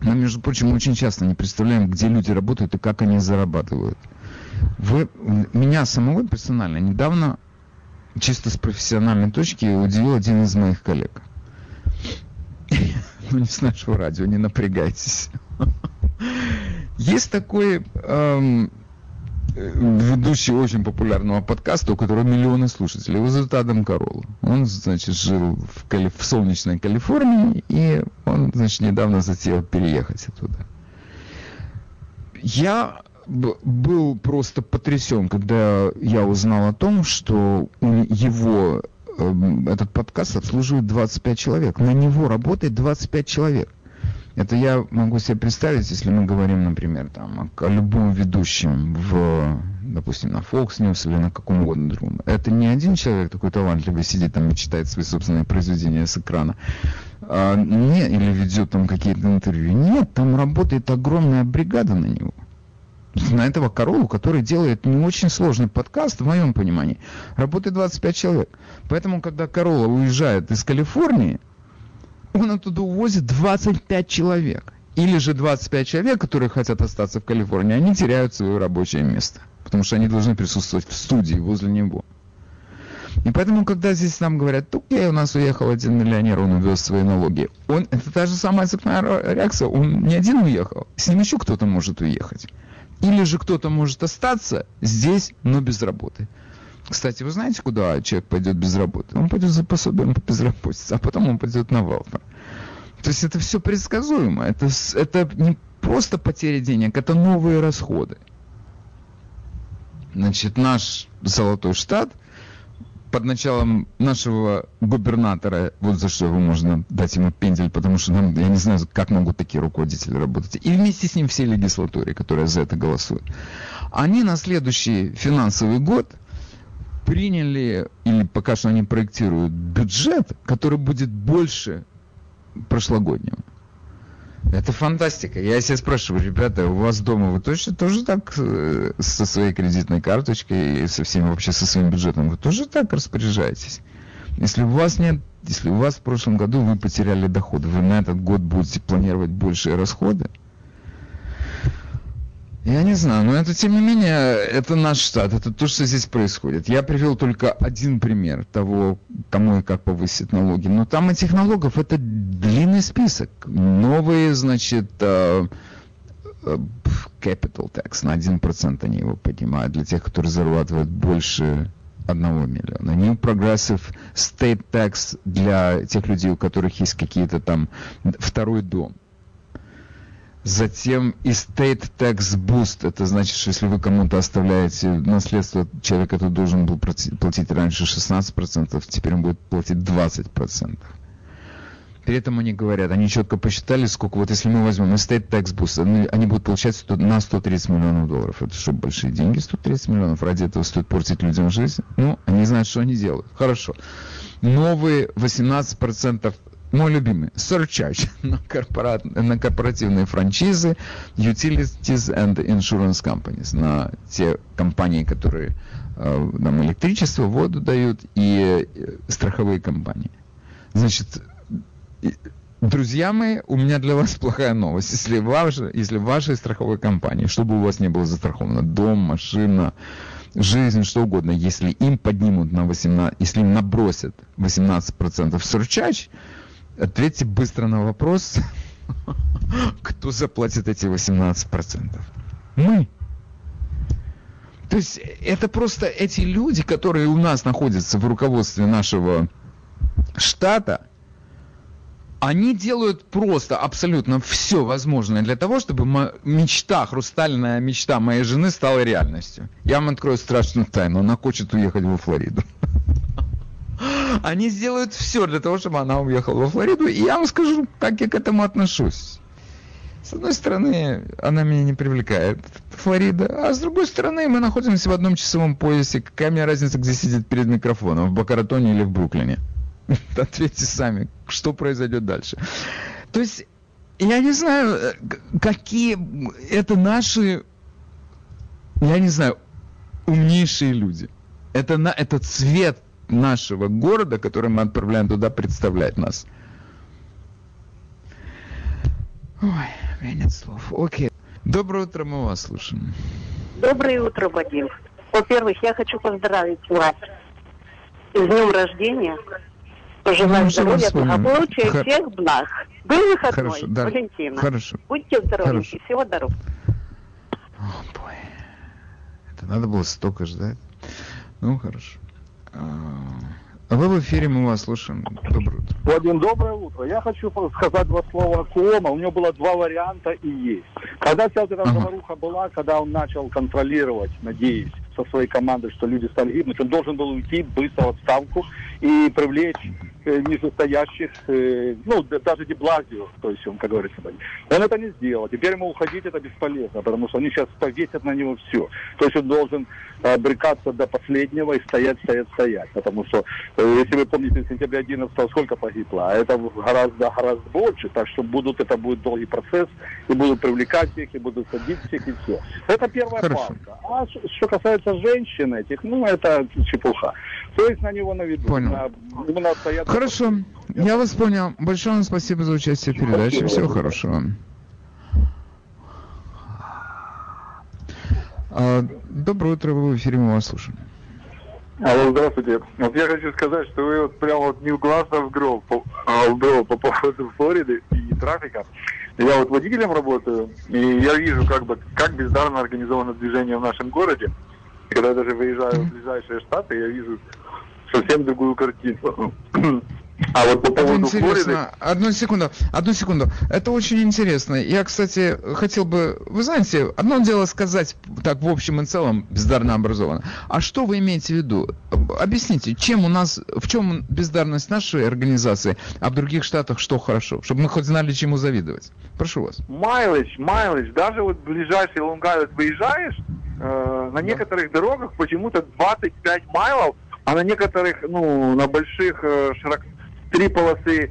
Мы, между прочим, очень часто не представляем, где люди работают и как они зарабатывают. Вы, меня самого персонально недавно, чисто с профессиональной точки, удивил один из моих коллег. Ну, не с нашего радио, не напрягайтесь. Есть такой эм, ведущий очень популярного подкаста, у которого миллионы слушателей. Его зовут Адам Карол. Он, значит, жил в, Кали... в солнечной Калифорнии, и он, значит, недавно затеял переехать оттуда. Я был просто потрясен, когда я узнал о том, что его эм, этот подкаст обслуживает 25 человек. На него работает 25 человек. Это я могу себе представить, если мы говорим, например, там, о, любом ведущем в, допустим, на Fox News или на каком угодно другом. Это не один человек такой талантливый сидит там и читает свои собственные произведения с экрана. А, не, или ведет там какие-то интервью. Нет, там работает огромная бригада на него. На этого корову, который делает не очень сложный подкаст, в моем понимании, работает 25 человек. Поэтому, когда корова уезжает из Калифорнии, он оттуда увозит 25 человек. Или же 25 человек, которые хотят остаться в Калифорнии, они теряют свое рабочее место. Потому что они должны присутствовать в студии возле него. И поэтому, когда здесь нам говорят, окей, у нас уехал один миллионер, он увез свои налоги. Он, это та же самая цепная реакция. Он не один уехал, с ним еще кто-то может уехать. Или же кто-то может остаться здесь, но без работы. Кстати, вы знаете, куда человек пойдет без работы? Он пойдет за пособием по безработице, а потом он пойдет на Велфер. То есть это все предсказуемо. Это, это не просто потеря денег, это новые расходы. Значит, наш золотой штат под началом нашего губернатора, вот за что его можно дать ему пендель, потому что нам, я не знаю, как могут такие руководители работать, и вместе с ним все легислатуры, которые за это голосуют. Они на следующий финансовый год – приняли, или пока что они проектируют бюджет, который будет больше прошлогоднего. Это фантастика. Я себя спрашиваю, ребята, у вас дома вы точно тоже так э, со своей кредитной карточкой и со всеми вообще со своим бюджетом, вы тоже так распоряжаетесь? Если у вас нет, если у вас в прошлом году вы потеряли доход, вы на этот год будете планировать большие расходы, я не знаю, но это тем не менее, это наш штат, это то, что здесь происходит. Я привел только один пример того, кому и как повысить налоги. Но там этих налогов это длинный список. Новые, значит, uh, capital tax на 1% они его поднимают для тех, которые зарабатывают больше одного миллиона. New Progressive State Tax для тех людей, у которых есть какие-то там второй дом. Затем estate tax boost, это значит, что если вы кому-то оставляете наследство, человек это должен был платить раньше 16%, теперь он будет платить 20%. При этом они говорят, они четко посчитали, сколько, вот если мы возьмем estate tax boost, они, они будут получать на 130 миллионов долларов. Это что, большие деньги, 130 миллионов? Ради этого стоит портить людям жизнь? Ну, они знают, что они делают. Хорошо. Новые 18% мой любимый, surcharge на, корпорат, на корпоративные франшизы, utilities and insurance companies, на те компании, которые э, нам электричество, воду дают, и э, страховые компании. Значит, друзья мои, у меня для вас плохая новость. Если, ваше, если в вашей страховой компании, чтобы у вас не было застраховано дом, машина, жизнь, что угодно, если им поднимут на 18, если им набросят 18% surcharge, Ответьте быстро на вопрос, кто заплатит эти 18%? Мы. То есть это просто эти люди, которые у нас находятся в руководстве нашего штата, они делают просто абсолютно все возможное для того, чтобы мечта, хрустальная мечта моей жены стала реальностью. Я вам открою страшную тайну. Она хочет уехать во Флориду. Они сделают все для того, чтобы она уехала во Флориду. И я вам скажу, как я к этому отношусь. С одной стороны, она меня не привлекает, Флорида, а с другой стороны, мы находимся в одном часовом поясе. Какая мне разница, где сидит перед микрофоном, в Бакаратоне или в Бруклине? Ответьте сами, что произойдет дальше. То есть, я не знаю, э, какие это наши, я не знаю, умнейшие люди. Это, на, это цвет нашего города, который мы отправляем туда представлять нас. Ой, у меня нет слов. Окей. Доброе утро, мы вас слушаем. Доброе утро, Вадим. Во-первых, я хочу поздравить вас с днем рождения. Пожелаю Ну, здоровья, благополучия, Хо- всех благ. Был выходной, Хорошо, да. Валентина. Хорошо. Будьте здоровы, Хорошо. всего доброго. Это надо было столько ждать. Ну, хорошо. А, а вы в эфире, мы вас слушаем. Доброе утро. Владимир, доброе утро. Я хочу сказать два слова о Куома. У него было два варианта и есть. Когда вся вот эта заваруха была, когда он начал контролировать, надеюсь, со своей командой, что люди стали гибнуть, он должен был уйти быстро в отставку и привлечь нижестоящих, э, ну, даже Деблазио, то есть он, как говорится, он это не сделал. Теперь ему уходить это бесполезно, потому что они сейчас повесят на него все. То есть он должен э, брыкаться до последнего и стоять, стоять, стоять. Потому что, э, если вы помните, в сентябре 11 сколько погибло, а это гораздо, гораздо больше, так что будут, это будет долгий процесс, и будут привлекать всех, и будут садить всех, и все. Это первая Хорошо. палка. А что касается женщин этих, ну, это чепуха. То есть на него наведут. Понял. На- надо стоять- Хорошо, я вас понял. Большое вам спасибо за участие в передаче. Всего хорошего. А, Доброе утро, вы в эфире, мы вас слушаем. Алло, здравствуйте. Вот я хочу сказать, что вы вот прям вот не в глаз, а в гроб по, а в гроб по поводу Флориды и трафика. Я вот водителем работаю, и я вижу, как бы, как бездарно организовано движение в нашем городе. И когда я даже выезжаю в ближайшие штаты, я вижу совсем другую картину. А вот по Это поводу Флориды... интересно. Одну секунду, одну секунду. Это очень интересно. Я, кстати, хотел бы... Вы знаете, одно дело сказать так в общем и целом бездарно образовано. А что вы имеете в виду? Объясните, чем у нас... В чем бездарность нашей организации, а в других штатах что хорошо? Чтобы мы хоть знали, чему завидовать. Прошу вас. Майлидж, майлидж, даже вот в ближайший Лонг-Айленд выезжаешь, э, на некоторых дорогах почему-то 25 майлов, а на некоторых, ну, на больших э, широк... три полосы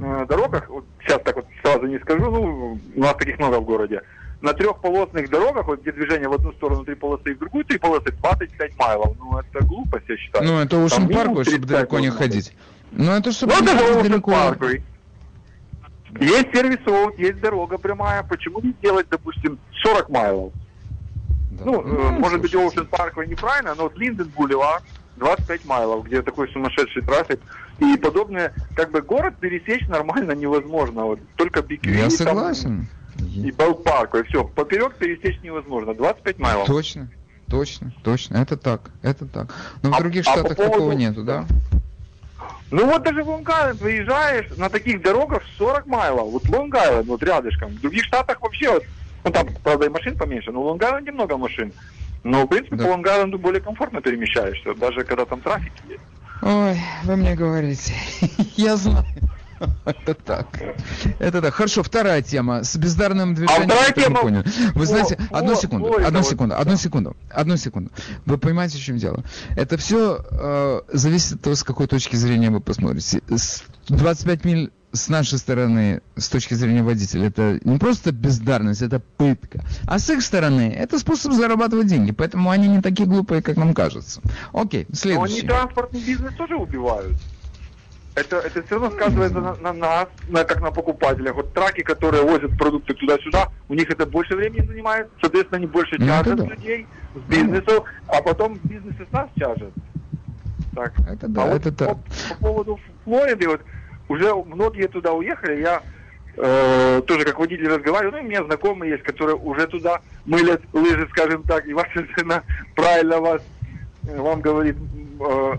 э, дорогах, вот сейчас так вот сразу не скажу, ну, у нас таких много в городе, на трехполосных дорогах, вот где движение в одну сторону три полосы и в другую три полосы, 25 майлов. Ну, это глупость, я считаю. Ну, это Ocean Parkway, чтобы 35 далеко не ходить. Ну, это чтобы Ну, не далеко. Parkway. Есть сервис роуд, есть дорога прямая. Почему не сделать, допустим, 40 майлов? Ну, э, может быть, Ocean Parkway неправильно, но вот Линден Бульвар 25 майлов, где такой сумасшедший трафик. И подобное, как бы город пересечь нормально невозможно. Вот только BQE Я там согласен. и Белл Парkway. Все, поперек пересечь невозможно. 25 майлов. Точно, точно, точно. Это так, это так. Но в А- других а по штатах поводу- такого нету, да? Ну вот даже в Лонг-Айленд выезжаешь, на таких дорогах 40 майлов. Вот Лонг-Айленд, вот рядышком. В других штатах вообще, вот, ну там, правда, и машин поменьше, но в Лонг-Айленде много машин. Но, в принципе, Да. по Лонг-Айленду более комфортно перемещаешься, даже когда там трафик есть. Ой, вы мне говорите. Я знаю. Это так. Это так. Хорошо, вторая тема. С бездарным движением. вторая это мы тема- поняли. Вы знаете, Фло- одну Фло- секунду, Флорида, одну вот, секунду, одну секунду, одну секунду. Вы понимаете, в чем дело? Это все зависит от того, с какой точки зрения вы посмотрите. С 25 миль с нашей стороны, с точки зрения водителя, это не просто бездарность, это пытка. А с их стороны, это способ зарабатывать деньги. Поэтому они не такие глупые, как нам кажется. Окей, Но они следующий. транспортный бизнес тоже убивают. Это, это все равно сказывается на, на нас, на, как на покупателях. Вот траки, которые возят продукты туда-сюда, у них это больше времени занимает, соответственно, они больше Ну, тяжат да. людей с бизнесов, а потом бизнес и с нас тяжет. Так. Это да, а вот это так. по, по поводу Флориды, вот уже многие туда уехали, я э, тоже как водитель разговариваю, ну и у меня знакомые есть, которые уже туда мылят лыжи, скажем так, и ваша жена правильно вас, э, вам говорит, э,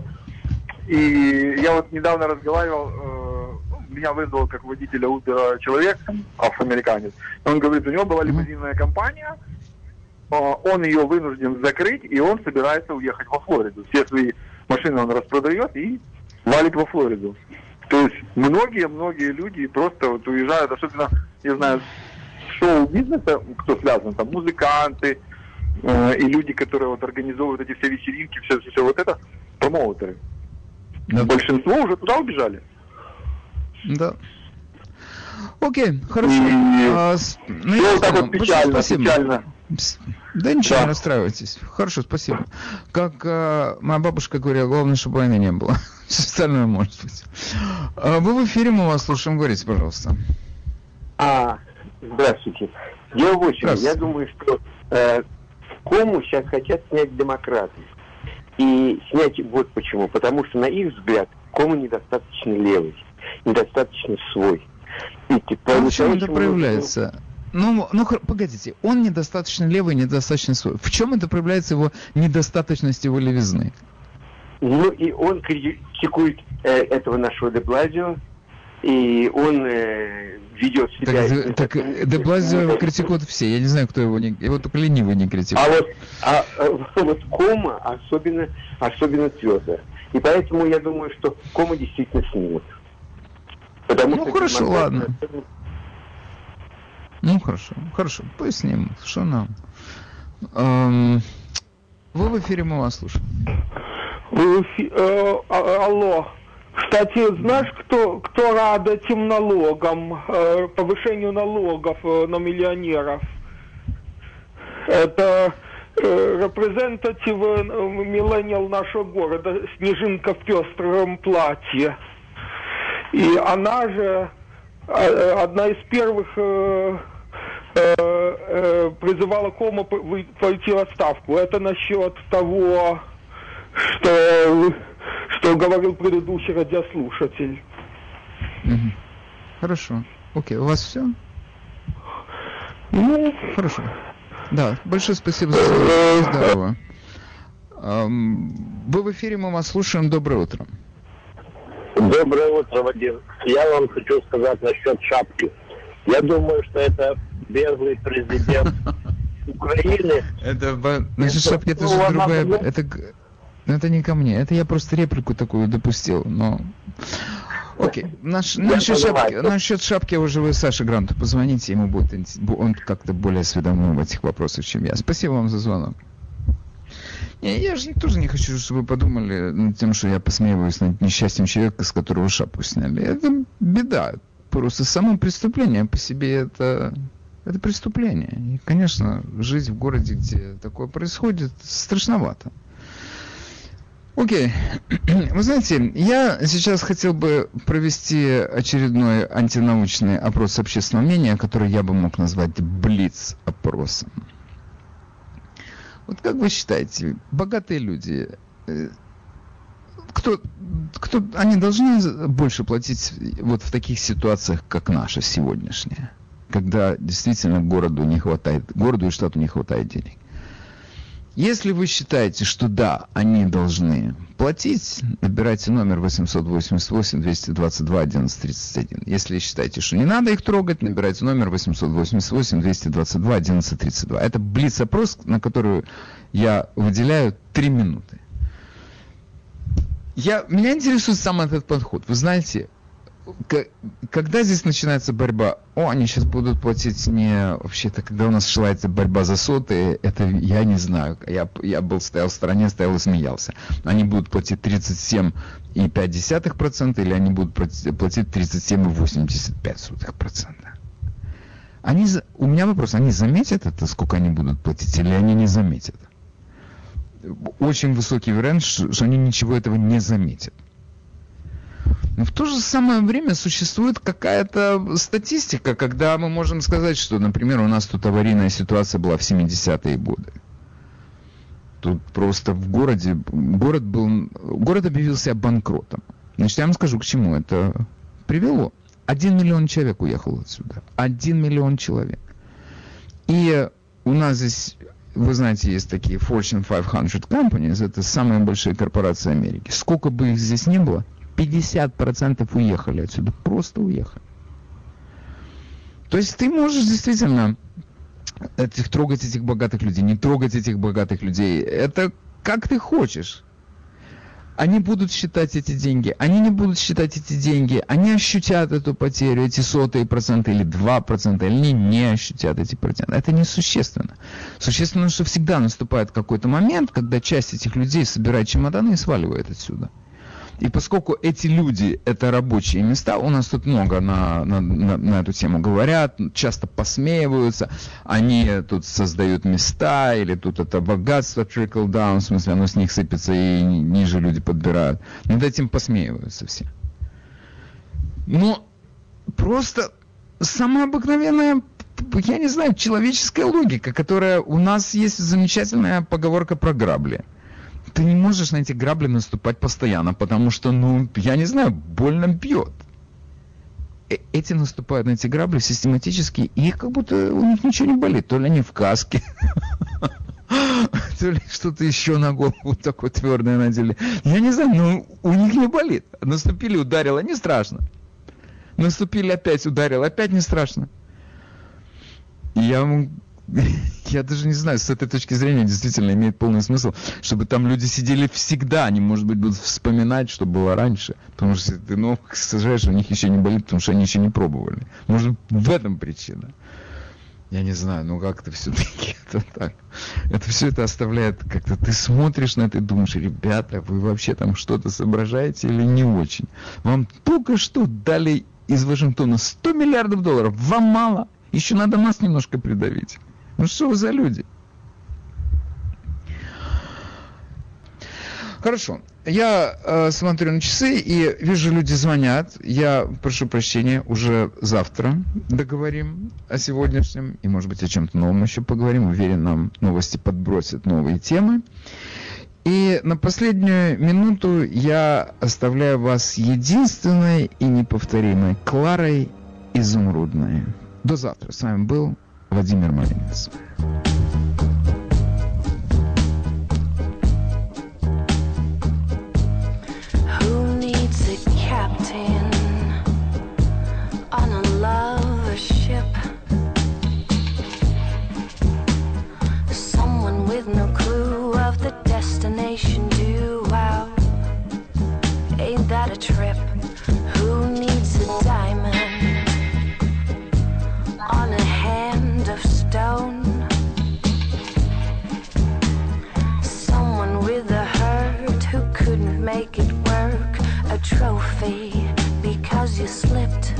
и я вот недавно разговаривал, э, ну, меня вызвал как водителя Uber человек, афроамериканец, он говорит, у него была лимузинная компания, э, он ее вынужден закрыть, и он собирается уехать во Флориду. Все свои машины он распродает и валит во Флориду. То есть многие-многие люди просто вот уезжают, особенно, я знаю, шоу-бизнеса, кто связан, там музыканты э, и люди, которые вот организовывают эти все вечеринки, все, все, вот это, промоутеры. Большинство уже туда убежали. Да. Окей, хорошо. И А, ну, я вот так вот печально, спасибо. печально. Да ничего, Да. не расстраивайтесь. Хорошо, спасибо. Как а, моя бабушка говорила, главное, чтобы войны не было. Все остальное может быть. А, вы в эфире, мы вас слушаем. Говорите, пожалуйста. А, здравствуйте. Дело в очень. Я думаю, что э, кому сейчас хотят снять демократы. И снять вот почему. Потому что, на их взгляд, кому недостаточно левый, недостаточно свой. И, типа, а в чем это проявляется? Ну, ну, погодите, он недостаточно левый, недостаточно свой. В чем это проявляется его недостаточность его левизны? Ну, и он критикует э, этого нашего Деблазио, и он э, ведет себя... Так, так Деблазио критикуют все, я не знаю, кто его не... Его только ленивый не критикует. А вот, а, а, вот Кома особенно, особенно твердо. И поэтому я думаю, что Кома действительно снимут. Потому ну, хорошо, ладно. Ну, хорошо, хорошо, пусть снимут. Что нам? Эм, вы в эфире, мы вас слушаем. Эфире, э, а, алло. Кстати, знаешь, кто, кто рад этим налогам, э, повышению налогов э, на миллионеров? Это э, репрезентатив э, миллениал нашего города, Снежинка в пестром платье. И она же э, одна из первых э, э, э, призывала Кома пойти в отставку. Это насчет того, что, что говорил предыдущий радиослушатель. Угу. Хорошо. Окей, у вас все? Ну, хорошо. Да, большое спасибо за. Здорово. Вы в эфире, мы вас слушаем. Доброе утро. Доброе утро, Вадим. Я вам хочу сказать насчет шапки. Я думаю, что это беглый президент Украины. Это, значит, шапки это же другая... Это, это не ко мне. Это я просто реплику такую допустил, но... Окей, Наш, насчет, шапки, насчет шапки уже вы Саше Гранту позвоните, ему будет, он как-то более осведомлен в этих вопросах, чем я. Спасибо вам за звонок. Не, я же тоже не хочу, чтобы вы подумали над тем, что я посмеиваюсь над несчастьем человека, с которого шапку сняли. Это беда. Просто само преступление по себе это, это преступление. И, конечно, жить в городе, где такое происходит, страшновато. Окей. Вы знаете, я сейчас хотел бы провести очередной антинаучный опрос общественного мнения, который я бы мог назвать блиц-опросом. Вот как вы считаете, богатые люди, э, кто, кто, они должны больше платить вот в таких ситуациях, как наша сегодняшняя, когда действительно городу не хватает, городу и штату не хватает денег? Если вы считаете, что да, они должны платить, набирайте номер 888-222-1131. Если считаете, что не надо их трогать, набирайте номер 888-222-1132. Это блиц-опрос, на который я выделяю 3 минуты. Я, меня интересует сам этот подход. Вы знаете, когда здесь начинается борьба, о, они сейчас будут платить не вообще-то, когда у нас шла эта борьба за соты, это я не знаю. Я, я был, стоял в стороне, стоял и смеялся. Они будут платить 37,5% или они будут платить 37,85%. Они, у меня вопрос, они заметят это, сколько они будут платить, или они не заметят? Очень высокий вариант, что, что они ничего этого не заметят. В то же самое время существует какая-то статистика, когда мы можем сказать, что, например, у нас тут аварийная ситуация была в 70-е годы. Тут просто в городе, город был, город объявился банкротом. Значит, я вам скажу, к чему это привело. Один миллион человек уехал отсюда. Один миллион человек. И у нас здесь, вы знаете, есть такие Fortune 500 companies, это самые большие корпорации Америки. Сколько бы их здесь не было, 50% уехали отсюда, просто уехали. То есть ты можешь действительно этих, трогать этих богатых людей, не трогать этих богатых людей. Это как ты хочешь. Они будут считать эти деньги, они не будут считать эти деньги, они ощутят эту потерю, эти сотые проценты или два процента, или они не ощутят эти проценты. Это несущественно. Существенно, что всегда наступает какой-то момент, когда часть этих людей собирает чемоданы и сваливает отсюда. И поскольку эти люди – это рабочие места, у нас тут много на, на, на, на эту тему говорят, часто посмеиваются, они тут создают места, или тут это богатство trickle down, в смысле оно с них сыпется и ниже люди подбирают. Над этим посмеиваются все. Но просто самая обыкновенная я не знаю, человеческая логика, которая у нас есть замечательная поговорка про грабли. Ты не можешь на эти грабли наступать постоянно, потому что, ну, я не знаю, больно бьет. Э, эти наступают на эти грабли систематически, и как будто у них ничего не болит. То ли они в каске, то ли что-то еще на голову такое твердое надели. Я не знаю, но у них не болит. Наступили, ударило, не страшно. Наступили опять, ударило, опять не страшно. Я я даже не знаю, с этой точки зрения действительно имеет полный смысл, чтобы там люди сидели всегда, они, может быть, будут вспоминать, что было раньше, потому что ты ну, сажаешь, у них еще не болит, потому что они еще не пробовали. Может, в этом причина. Я не знаю, ну как-то все-таки это так. Это все это оставляет, как-то ты смотришь на это и думаешь, ребята, вы вообще там что-то соображаете или не очень? Вам только что дали из Вашингтона 100 миллиардов долларов, вам мало? Еще надо нас немножко придавить. Ну что вы за люди? Хорошо. Я э, смотрю на часы и вижу, люди звонят. Я прошу прощения, уже завтра договорим о сегодняшнем. И, может быть, о чем-то новом еще поговорим. Уверен, нам новости подбросят новые темы. И на последнюю минуту я оставляю вас единственной и неповторимой Кларой Изумрудной. До завтра. С вами был Vladimir Marinhas. Владимир Малинец. guiltless